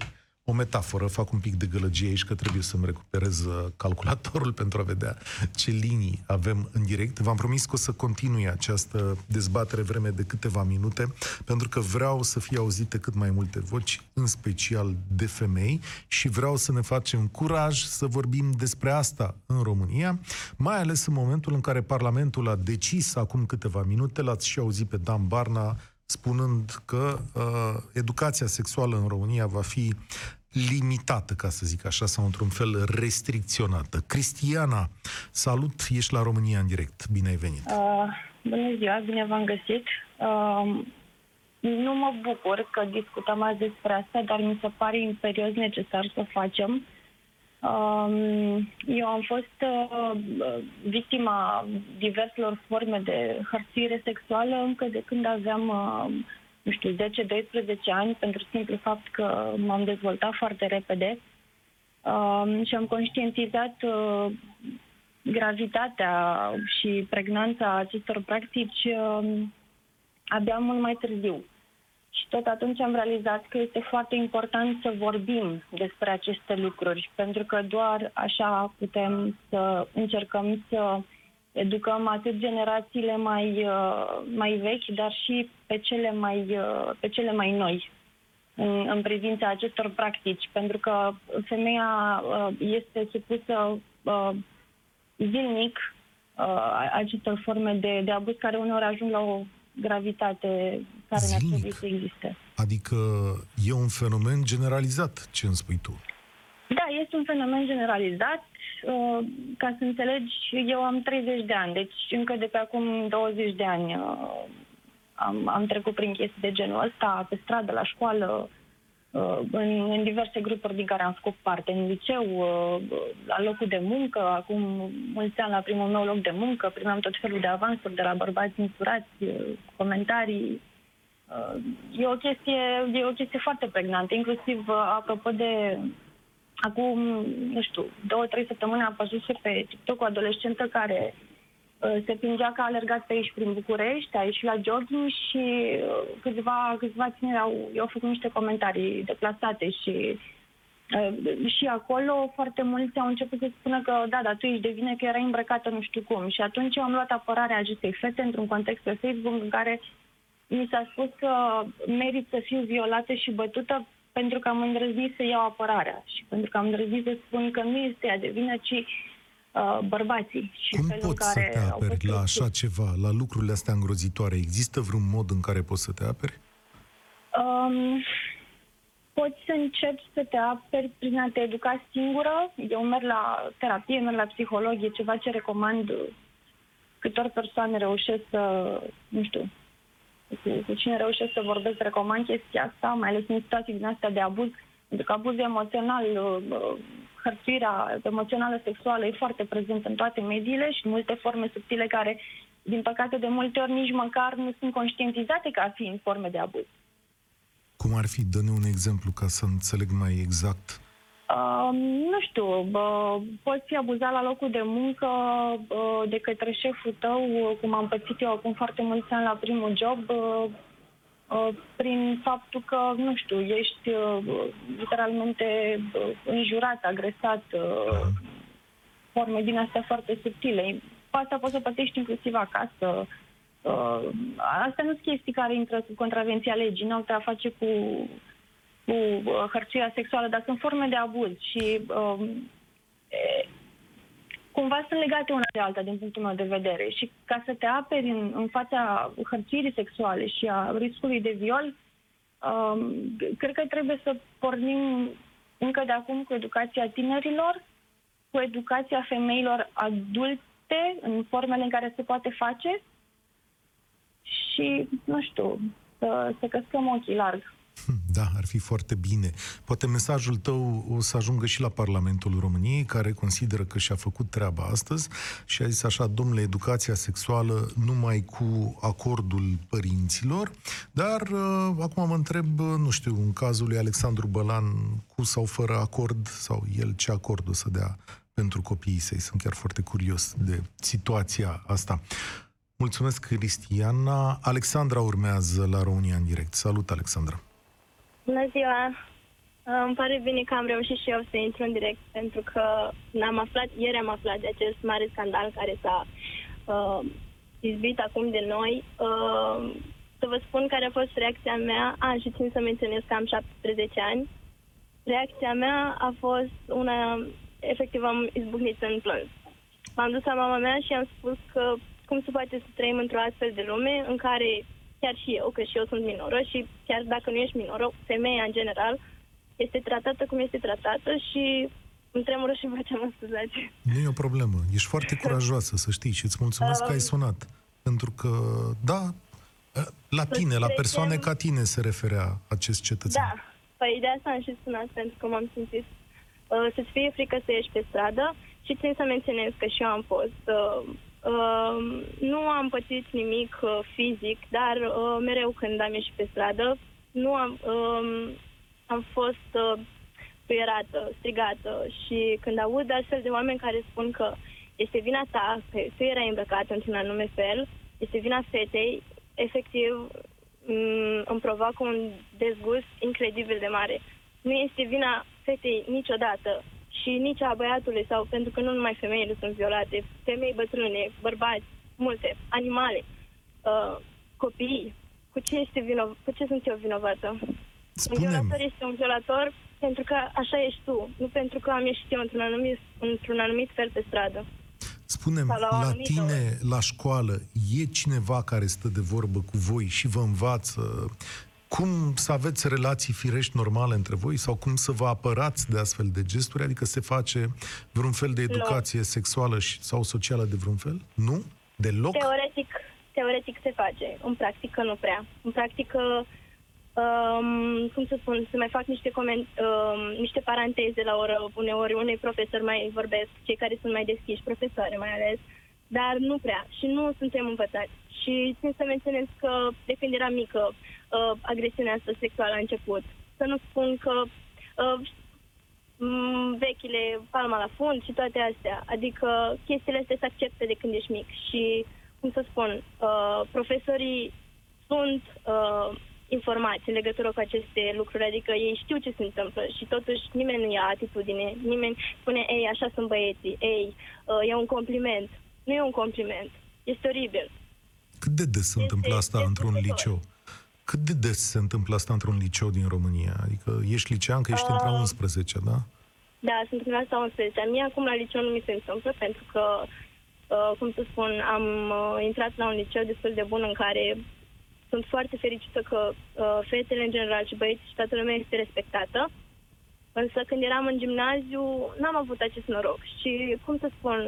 o metaforă, fac un pic de gălăgie aici că trebuie să-mi recuperez uh, calculatorul pentru a vedea ce linii avem în direct. V-am promis că o să continui această dezbatere vreme de câteva minute, pentru că vreau să fie auzite cât mai multe voci, în special de femei, și vreau să ne facem curaj să vorbim despre asta în România, mai ales în momentul în care Parlamentul a decis acum câteva minute, l-ați și auzit pe Dan Barna, spunând că uh, educația sexuală în România va fi limitată, ca să zic așa, sau într-un fel restricționată. Cristiana, salut, ești la România în direct. Bine ai venit. Uh, bună ziua, bine v-am găsit. Uh, nu mă bucur că discutăm azi despre asta, dar mi se pare imperios necesar să facem. Uh, eu am fost uh, victima diverselor forme de hărțuire sexuală încă de când aveam uh, nu știu, 10-12 ani, pentru simplu fapt că m-am dezvoltat foarte repede uh, și am conștientizat uh, gravitatea și pregnanța acestor practici uh, abia mult mai târziu. Și tot atunci am realizat că este foarte important să vorbim despre aceste lucruri, pentru că doar așa putem să încercăm să educăm atât generațiile mai, uh, mai vechi, dar și pe cele mai, uh, pe cele mai noi în, în privința acestor practici, pentru că femeia uh, este supusă zilnic acestor forme de, de abuz care uneori ajung la o gravitate care ne-ar trebui să existe. Adică e un fenomen generalizat, ce îmi spui tu? Da, este un fenomen generalizat. Uh, ca să înțelegi, eu am 30 de ani, deci încă de pe acum 20 de ani uh, am, am trecut prin chestii de genul ăsta, pe stradă, la școală, uh, în, în diverse grupuri din care am făcut parte, în liceu, la locul de muncă, acum mulți ani la primul meu loc de muncă, primeam tot felul de avansuri de la bărbați insurați, comentarii. E o chestie, e o chestie foarte pregnantă, inclusiv apropo de acum, nu știu, două, trei săptămâni am văzut și pe TikTok o adolescentă care uh, se plângea că a alergat pe aici prin București, a ieșit la jogging și uh, câțiva, câțiva tineri au, au făcut niște comentarii deplasate și uh, și acolo foarte mulți au început să spună că da, dar tu ești de vină că era îmbrăcată nu știu cum. Și atunci eu am luat apărarea acestei fete într-un context pe Facebook în care mi s-a spus că merit să fiu violată și bătută pentru că am îndrăznit să iau apărarea și pentru că am îndrăznit să spun că nu este ea de vină, ci uh, bărbații. Și Cum poți care să te aperi la așa ceva, la lucrurile astea îngrozitoare? Există vreun mod în care poți să te aperi? Um, poți să începi să te aperi prin a te educa singură. Eu merg la terapie, merg la psiholog, e ceva ce recomand câtor persoane reușesc să, nu știu, cu, cu cine reușesc să vorbesc, recomand chestia asta, mai ales în situații din astea de abuz, pentru că abuzul emoțional, uh, uh, hărțuirea emoțională sexuală e foarte prezent în toate mediile și în multe forme subtile care, din păcate, de multe ori nici măcar nu sunt conștientizate ca fiind forme de abuz. Cum ar fi? Dă-ne un exemplu ca să înțeleg mai exact Uh, nu știu, bă, poți fi abuzat la locul de muncă bă, de către șeful tău, cum am pățit eu acum foarte mulți ani la primul job, bă, uh, prin faptul că, nu știu, ești uh, literalmente înjurat, agresat, uh, forme din astea foarte subtile. Asta poți să plătești inclusiv acasă. Uh, astea nu sunt chestii care intră sub contravenția legii, nu au a face cu cu uh, hărțuirea sexuală, dar sunt forme de abuz și uh, e, cumva sunt legate una de alta din punctul meu de vedere și ca să te aperi în, în fața hărțuirii sexuale și a riscului de viol, um, cred că trebuie să pornim încă de acum cu educația tinerilor, cu educația femeilor adulte în formele în care se poate face și, nu știu, să, să căscăm ochii larg. Da, ar fi foarte bine. Poate mesajul tău o să ajungă și la Parlamentul României, care consideră că și-a făcut treaba astăzi și a zis așa, domnule, educația sexuală numai cu acordul părinților, dar uh, acum mă întreb, uh, nu știu, în cazul lui Alexandru Bălan, cu sau fără acord, sau el ce acord o să dea pentru copiii săi. Sunt chiar foarte curios de situația asta. Mulțumesc, Cristiana. Alexandra urmează la România în direct. Salut, Alexandra. Bună ziua! Uh, îmi pare bine că am reușit și eu să intru în direct, pentru că am aflat, ieri am aflat de acest mare scandal care s-a uh, izbit acum de noi. Uh, să vă spun care a fost reacția mea. A, și țin să menționez că am 17 ani. Reacția mea a fost una, efectiv am izbucnit în plâns. M-am dus la mama mea și am spus că cum se poate să trăim într-o astfel de lume în care chiar și eu, că și eu sunt minoră și chiar dacă nu ești minoră, femeia în general este tratată cum este tratată și îmi tremură și vocea, mă scuzați. Nu e o problemă. Ești foarte curajoasă, să știi, și îți mulțumesc că ai sunat. Pentru că, da, la tine, la persoane ca tine se referea acest cetățean. Da, păi de asta am și sunat, pentru că m-am simțit uh, să-ți fie frică să ieși pe stradă și țin să menționez că și eu am fost uh, Uh, nu am pățit nimic uh, fizic, dar uh, mereu când am ieșit pe stradă, nu am, uh, am fost uh, puierată, strigată și când aud astfel de oameni care spun că este vina ta, că tu erai îmbrăcat într-un anume fel, este vina fetei, efectiv um, îmi provoacă un dezgust incredibil de mare. Nu este vina fetei niciodată și nici a băiatului sau pentru că nu numai femeile sunt violate, femei bătrâne, bărbați, multe, animale, uh, copii. Cu ce, este vinov- cu ce sunt eu vinovată? Spune-mi. Un violator este un violator pentru că așa ești tu, nu pentru că am ieșit eu într-un anumit, într-un anumit fel pe stradă. Spune-mi, la, la tine, la școală, e cineva care stă de vorbă cu voi și vă învață cum să aveți relații firești normale între voi sau cum să vă apărați de astfel de gesturi? Adică se face vreun fel de educație no. sexuală și, sau socială de vreun fel? Nu? Deloc? Teoretic, teoretic se face. În practică nu prea. În practică, um, cum să spun, să mai fac niște, coment, um, niște paranteze la oră. Uneori unei profesori mai vorbesc, cei care sunt mai deschiși, profesoare mai ales, dar nu prea. Și nu suntem învățați. Și țin să menționez că de când eram mică, uh, agresiunea asta sexuală a început. Să nu spun că uh, vechile palma la fund și toate astea. Adică chestiile astea se acceptă de când ești mic și, cum să spun, uh, profesorii sunt uh, informați în legătură cu aceste lucruri, adică ei știu ce se întâmplă și totuși nimeni nu ia atitudine, nimeni spune, ei, așa sunt băieții, ei, uh, e un compliment. Nu e un compliment, este oribil. Cât de des se întâmplă asta într-un liceu? Cât de des se întâmplă asta într-un liceu din România? Adică ești licean, că ești uh, între 11, da? Da, sunt în clasa 11. Mie acum la liceu nu mi se întâmplă, pentru că, uh, cum să spun, am uh, intrat la un liceu destul de bun în care sunt foarte fericită că uh, fetele în general și băieții și toată lumea este respectată. Însă când eram în gimnaziu, n-am avut acest noroc și, cum să spun,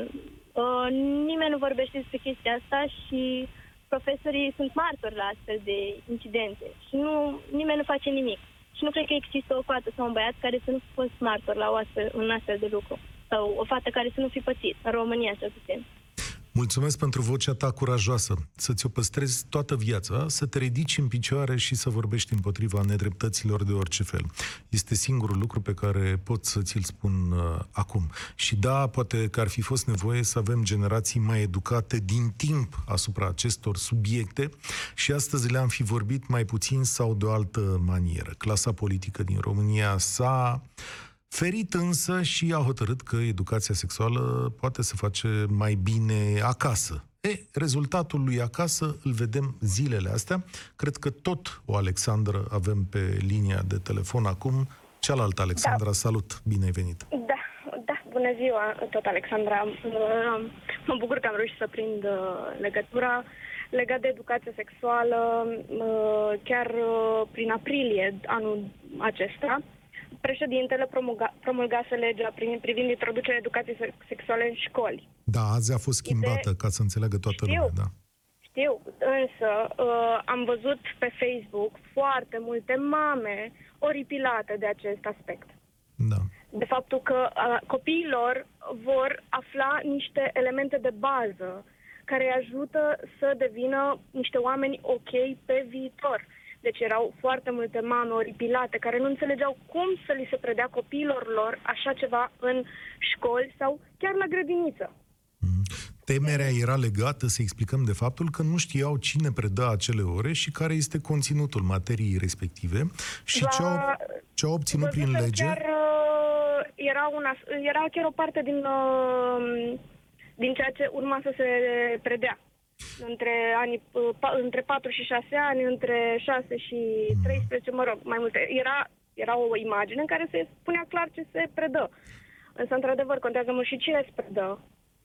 uh, nimeni nu vorbește despre chestia asta și profesorii sunt martori la astfel de incidente și nu, nimeni nu face nimic. Și nu cred că există o fată sau un băiat care să nu fi fost martor la o astfel, un astfel de lucru. Sau o fată care să nu fi pățit, în România cel puțin. Mulțumesc pentru vocea ta curajoasă. Să ți-o păstrezi toată viața, să te ridici în picioare și să vorbești împotriva nedreptăților de orice fel. Este singurul lucru pe care pot să ți-l spun uh, acum. Și da, poate că ar fi fost nevoie să avem generații mai educate din timp asupra acestor subiecte și astăzi le-am fi vorbit mai puțin sau de o altă manieră. Clasa politică din România s-a Ferit însă și a hotărât că educația sexuală poate să face mai bine acasă, E, rezultatul lui acasă îl vedem zilele astea. Cred că tot o Alexandră avem pe linia de telefon acum. Cealaltă Alexandra, da. salut, bine ai venit. Da, da, bună ziua, tot Alexandra. Uh, Mă bucur că am reușit să prind uh, legătura legat de educație sexuală. Uh, chiar uh, prin aprilie anul acesta, președintele promulga, promulgase legea privind introducerea educației sexuale în școli. Da, azi a fost schimbată, ca să înțeleagă toată Știu. lumea. Da. Știu, însă uh, am văzut pe Facebook foarte multe mame oripilate de acest aspect. Da. De faptul că uh, copiilor vor afla niște elemente de bază care îi ajută să devină niște oameni ok pe viitor. Deci erau foarte multe mame oripilate care nu înțelegeau cum să li se predea copiilor lor așa ceva în școli sau chiar la grădiniță. Temerea era legată, să explicăm, de faptul că nu știau cine predă acele ore și care este conținutul materiei respective și ce, au, ce au obținut prin Văzusem lege. Chiar, uh, era, una, era chiar o parte din, uh, din ceea ce urma să se predea. Între, anii, uh, pa, între 4 și 6 ani, între 6 și 13, mă rog, mai multe. Era, era o imagine în care se spunea clar ce se predă. Însă, într-adevăr, contează mult și cine îți predă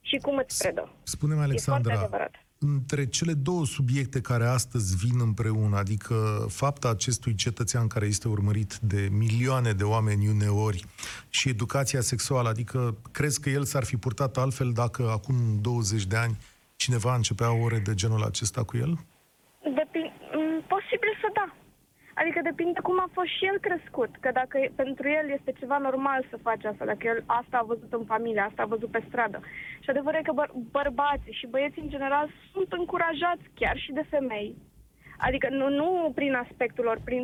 și cum îți predă. Spune-mi, E Alexandra, foarte adevărat. între cele două subiecte care astăzi vin împreună, adică fapta acestui cetățean care este urmărit de milioane de oameni uneori și educația sexuală, adică crezi că el s-ar fi purtat altfel dacă acum 20 de ani cineva începea ore de genul acesta cu el? Depin- m, posibil să da. Adică depinde cum a fost și el crescut. Că dacă e- pentru el este ceva normal să faci asta, dacă el asta a văzut în familie, asta a văzut pe stradă. Și adevărul e că băr- bărbații și băieții în general sunt încurajați chiar și de femei. Adică nu, nu prin aspectul lor, prin,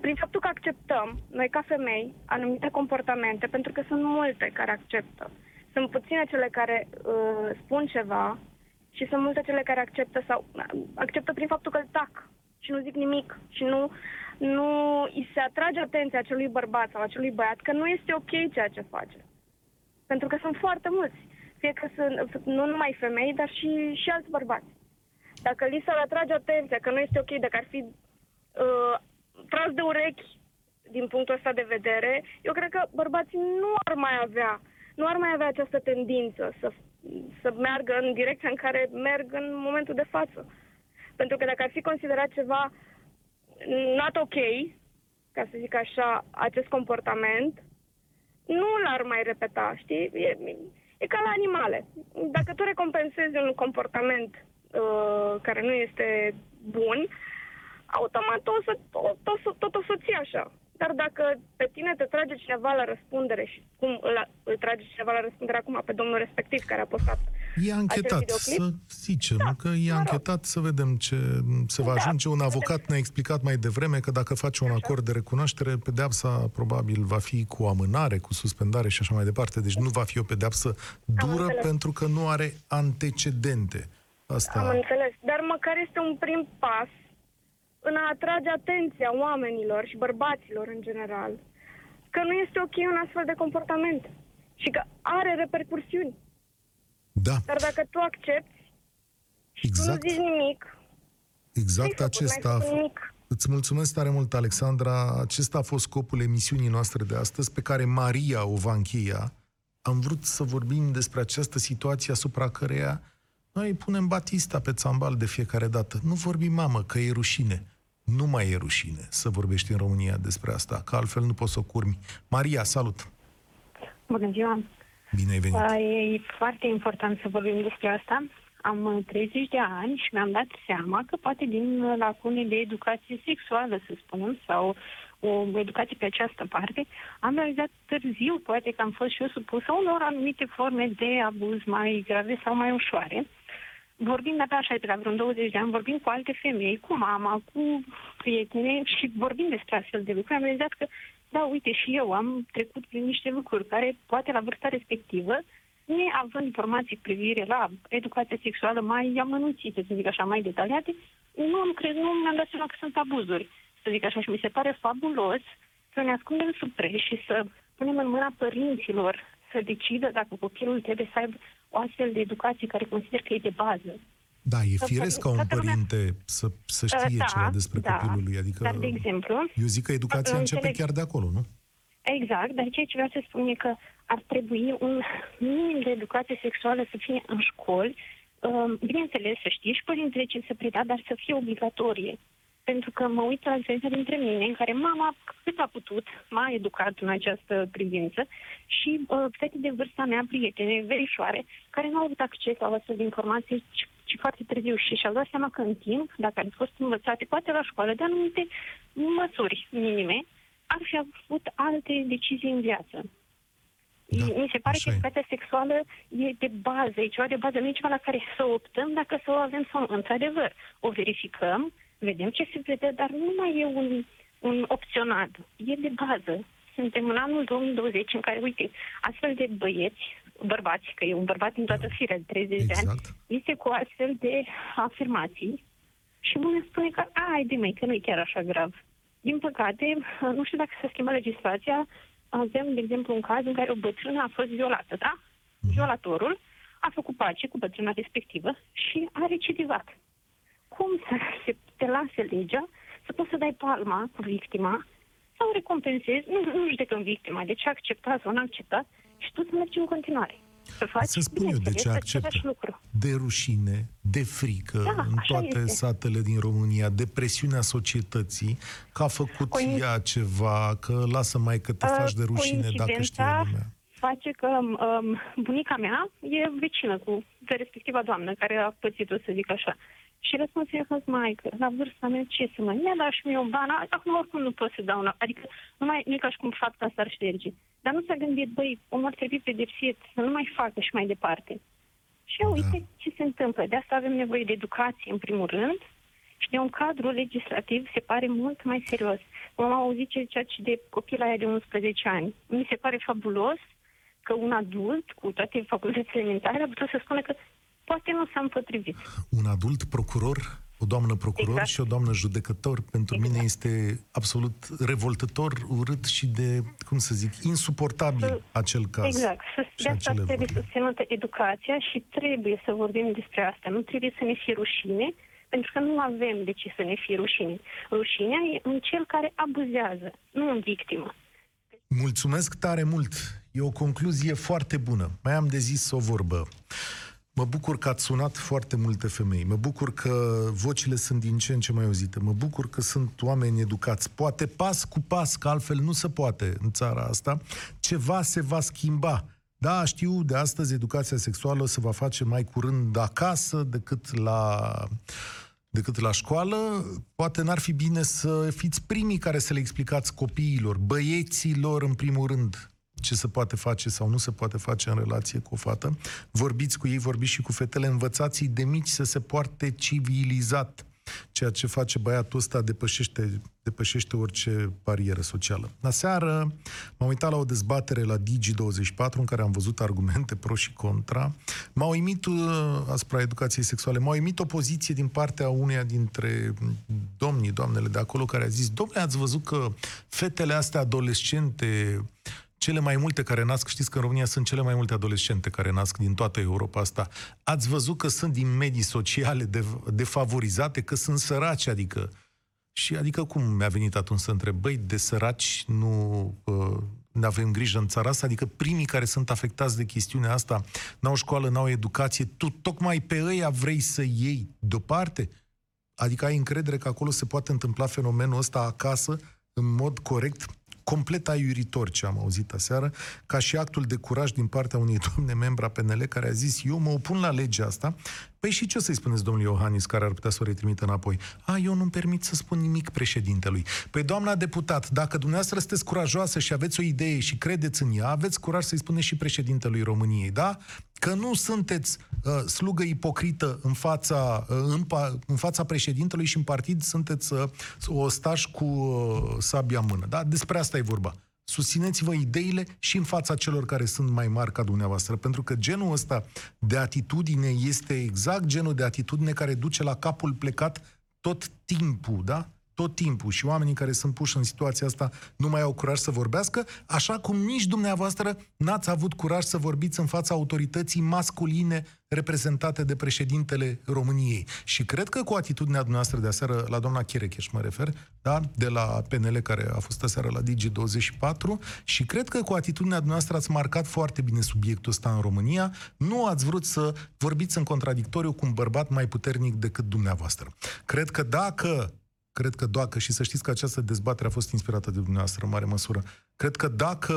prin faptul că acceptăm, noi ca femei, anumite comportamente, pentru că sunt multe care acceptă. Sunt puține cele care uh, spun ceva și sunt multe cele care acceptă sau acceptă prin faptul că îl tac și nu zic nimic și nu, nu îi se atrage atenția acelui bărbat sau acelui băiat că nu este ok ceea ce face. Pentru că sunt foarte mulți. Fie că sunt nu numai femei, dar și, și alți bărbați. Dacă li s-ar atrage atenția că nu este ok, dacă ar fi uh, tras de urechi din punctul ăsta de vedere, eu cred că bărbații nu ar mai avea, nu ar mai avea această tendință să, să meargă în direcția în care merg în momentul de față. Pentru că dacă ar fi considerat ceva not ok, ca să zic așa, acest comportament, nu l-ar mai repeta, știi? E, e ca la animale. Dacă tu recompensezi un comportament uh, care nu este bun, automat o să, tot, tot, tot, tot o să ții așa. Dar dacă pe tine te trage cineva la răspundere și cum îl, îl trage cineva la răspundere acum pe domnul respectiv care a postat E anchetat, acel videoclip, să zicem da, că e anchetat să vedem ce se va Da, ajunge. Un avocat ne-a explicat mai devreme că dacă face un acord de recunoaștere, pedeapsa probabil va fi cu amânare, cu suspendare și așa mai departe. Deci nu va fi o pedeapsă dură înțeles. pentru că nu are antecedente. Asta... Am înțeles. Dar măcar este un prim pas în a atrage atenția oamenilor și bărbaților în general că nu este ok un astfel de comportament și că are repercursiuni. Da. Dar dacă tu accepti și Exact. tu nu zici nimic, Exact n-ai făcut, acesta n-ai a făcut f- nimic. Îți mulțumesc tare mult, Alexandra. Acesta a fost scopul emisiunii noastre de astăzi, pe care Maria o va încheia. Am vrut să vorbim despre această situație asupra căreia noi punem Batista pe țambal de fiecare dată. Nu vorbim, mamă, că e rușine. Nu mai e rușine să vorbești în România despre asta, că altfel nu poți să o curmi. Maria, salut! Bună ziua! Bine ai venit! Uh, E foarte important să vorbim despre asta. Am uh, 30 de ani și mi-am dat seama că poate din uh, lacune de educație sexuală, să spunem, sau o educație pe această parte, am realizat târziu, poate că am fost și eu supusă unor anumite forme de abuz mai grave sau mai ușoare. Vorbind abia așa de la vreun 20 de ani, vorbim cu alte femei, cu mama, cu prietene și vorbim despre astfel de lucruri, am realizat că, da, uite, și eu am trecut prin niște lucruri care, poate la vârsta respectivă, neavând informații cu privire la educația sexuală mai amănunțite, să zic așa, mai detaliate, nu am cred, nu mi-am dat seama că sunt abuzuri, să zic așa, și mi se pare fabulos să ne ascundem sub preș și să punem în mâna părinților să decidă dacă copilul trebuie să aibă o astfel de educație care consider că e de bază. Da, e firesc ca un Toată lumea- părinte să, să știe Da, ceva despre da. copilul lui. Adică, Dar, de exemplu, eu zic că educația începe înțeleg- chiar de acolo, nu? Exact, dar ceea ce vreau să spun e că ar trebui un minim de educație sexuală să fie în școli. Um, Bineînțeles, să știe și părintele ce să preda, dar să fie obligatorie. Pentru că mă uit la diferența dintre mine, în care mama, cât a putut, m-a educat în această privință și uh, fete de vârsta mea, prietene, verișoare, care nu au avut acces la o astfel de informații, ci, ci foarte târziu și și-au dat seama că în timp, dacă ar fi fost învățate, poate la școală, de anumite măsuri minime, ar fi avut alte decizii în viață. Da, Mi se pare că educația sexuală e de bază, e ceva de bază, nu e ceva la care să optăm dacă să o avem sau nu. Într-adevăr, o verificăm, vedem ce se vede, dar nu mai e un, un opționat, e de bază. Suntem în anul 2020 în care, uite, astfel de băieți, bărbați, că e un bărbat din toată firea de 30 de ani, este cu astfel de afirmații și unul spune că, ai de măi, că nu e chiar așa grav. Din păcate, nu știu dacă s-a schimbat legislația, avem, de exemplu, un caz în care o bătrână a fost violată, da? Violatorul a făcut pace cu bătrâna respectivă și a recidivat. Cum să se te lase legea să poți să dai palma cu victima sau recompensezi, nu, nu judecăm victima, de ce a acceptat sau nu a acceptat și tu să mergi în continuare. Să faci, Să spun eu de ce acceptă. lucru. De rușine, de frică Da, în așa toate este. satele din România, de presiunea societății, că a făcut Coin- ea ceva, că lasă mai că te Uh, faci de rușine dacă știe coincidența lumea. face că um, bunica mea e vecină cu de respectiva doamnă care a pățit-o, să zic așa. Și răspunsul a fost, maică, la vârsta mea ce să mă mi-a dat și mie o bană, acum oricum nu pot să dau una. Adică nu, mai, nu e ca și cum fapta asta ar șterge. Dar nu s-a gândit, băi, omul ar trebui pedepsit, să nu mai facă și mai departe. Și Da. uite ce se întâmplă. De asta avem nevoie de educație, în primul rând, și de un cadru legislativ se pare mult mai serios. Am auzit ce zicea și de copila aia de 11 ani. Mi se pare fabulos că un adult cu toate facultățile mentale a putut să spună că poate nu s-a împotrivit. Un adult procuror, o doamnă procuror Exact. și o doamnă judecător, pentru mine este absolut revoltător, urât și de, cum să zic, insuportabil acel caz. Exact. Să, și de asta acele trebuie vorbe. susținută educația și trebuie să vorbim despre asta. Nu trebuie să ne fie rușine, pentru că nu avem de ce să ne fie rușine. Rușinea e în cel care abuzează, nu în victimă. Mulțumesc tare mult. E o concluzie foarte bună. Mai am de zis o vorbă. Mă bucur că ați sunat foarte multe femei. Mă bucur că vocile sunt din ce în ce mai auzite. Mă bucur că sunt oameni educați. Poate pas cu pas, că altfel nu se poate în țara asta. Ceva se va schimba. Da, știu, de astăzi educația sexuală se va face mai curând acasă decât la decât la școală, poate n-ar fi bine să fiți primii care să le explicați copiilor, băieților în primul rând, ce se poate face sau nu se poate face în relație cu o fată. Vorbiți cu ei, vorbiți și cu fetele, învățați de mici să se poarte civilizat. Ceea ce face băiatul ăsta depășește, depășește orice barieră socială. La seară m-am uitat la o dezbatere la Digi24 în care am văzut argumente pro și contra. M-a uimit uh, asupra educației sexuale, m-a uimit o poziție din partea uneia dintre domnii, doamnele de acolo, care a zis, domnule, ați văzut că fetele astea adolescente cele mai multe care nasc, știți că în România sunt cele mai multe adolescente care nasc din toată Europa asta. Ați văzut că sunt din medii sociale dev- defavorizate, că sunt săraci, adică și adică cum mi-a venit atunci să întreb, băi, de săraci nu uh, ne avem grijă în țara asta? Adică primii care sunt afectați de chestiunea asta n-au școală, n-au educație, tu tocmai pe ăia vrei să iei deoparte? Adică ai încredere că acolo se poate întâmpla fenomenul ăsta acasă, în mod corect, complet aiuritor ce am auzit aseară, ca și actul de curaj din partea unei doamne membra PNL care a zis, eu mă opun la legea asta. Păi și ce o să-i spuneți domnului Iohannis care ar putea să o retrimită înapoi? A, eu nu-mi permit să spun nimic președintelui. Păi doamna deputat, dacă dumneavoastră sunteți curajoasă și aveți o idee și credeți în ea, aveți curaj să-i spuneți și președintelui României, da? Că nu sunteți uh, slugă ipocrită în fața, uh, în, pa, în fața președintelui și în partid sunteți uh, ostași cu uh, sabia în mână. Da? Despre asta e vorba. Susțineți-vă ideile și în fața celor care sunt mai mari ca dumneavoastră, pentru că genul ăsta de atitudine este exact genul de atitudine care duce la capul plecat tot timpul, da? Tot timpul și oamenii care sunt puși în situația asta nu mai au curaj să vorbească, așa cum nici dumneavoastră n-ați avut curaj să vorbiți în fața autorității masculine reprezentate de președintele României. Și cred că cu atitudinea dumneavoastră de aseară, la doamna Cherecheș mă refer, da? de la PNL care a fost aseară la Digi24 și cred că cu atitudinea dumneavoastră ați marcat foarte bine subiectul ăsta în România, nu ați vrut să vorbiți în contradictoriu cu un bărbat mai puternic decât dumneavoastră. Cred că dacă cred că dacă, și să știți că această dezbatere a fost inspirată de dumneavoastră în mare măsură, cred că dacă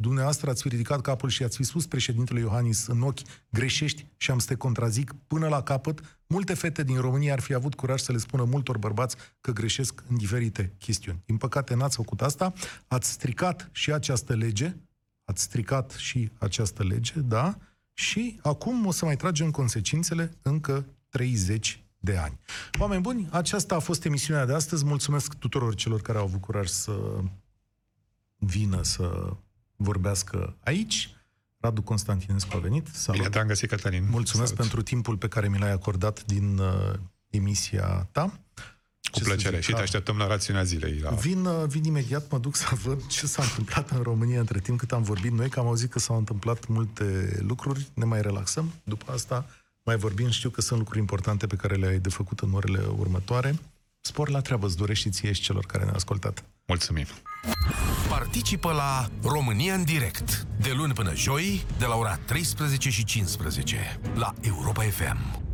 dumneavoastră ați fi ridicat capul și ați fi spus președintele Iohannis în ochi, greșești și am să te contrazic până la capăt, multe fete din România ar fi avut curaj să le spună multor bărbați că greșesc în diferite chestiuni. Din păcate n-ați făcut asta, ați stricat și această lege, ați stricat și această lege, da, și acum o să mai tragem consecințele încă 30 de ani. Oameni buni, aceasta a fost emisiunea de astăzi. Mulțumesc tuturor celor care au avut curaj să vină să vorbească aici. Radu Constantinescu a venit. Salut. Bine te-am găsit, Cătălin. Mulțumesc Salut. pentru timpul pe care mi l-ai acordat din uh, emisia ta. Cu ce plăcere. Și te așteptăm la rațiunea zilei. La... Vin, uh, vin imediat, mă duc să văd ce s-a întâmplat în România între timp cât am vorbit noi, că am auzit că s-au întâmplat multe lucruri. Ne mai relaxăm. După asta mai vorbim, știu că sunt lucruri importante pe care le-ai de făcut în orele următoare. Spor la treabă, îți dorești și ție și celor care ne-au ascultat. Mulțumim! Participă la România în direct, de luni până joi, de la ora 13 și 15, la Europa FM.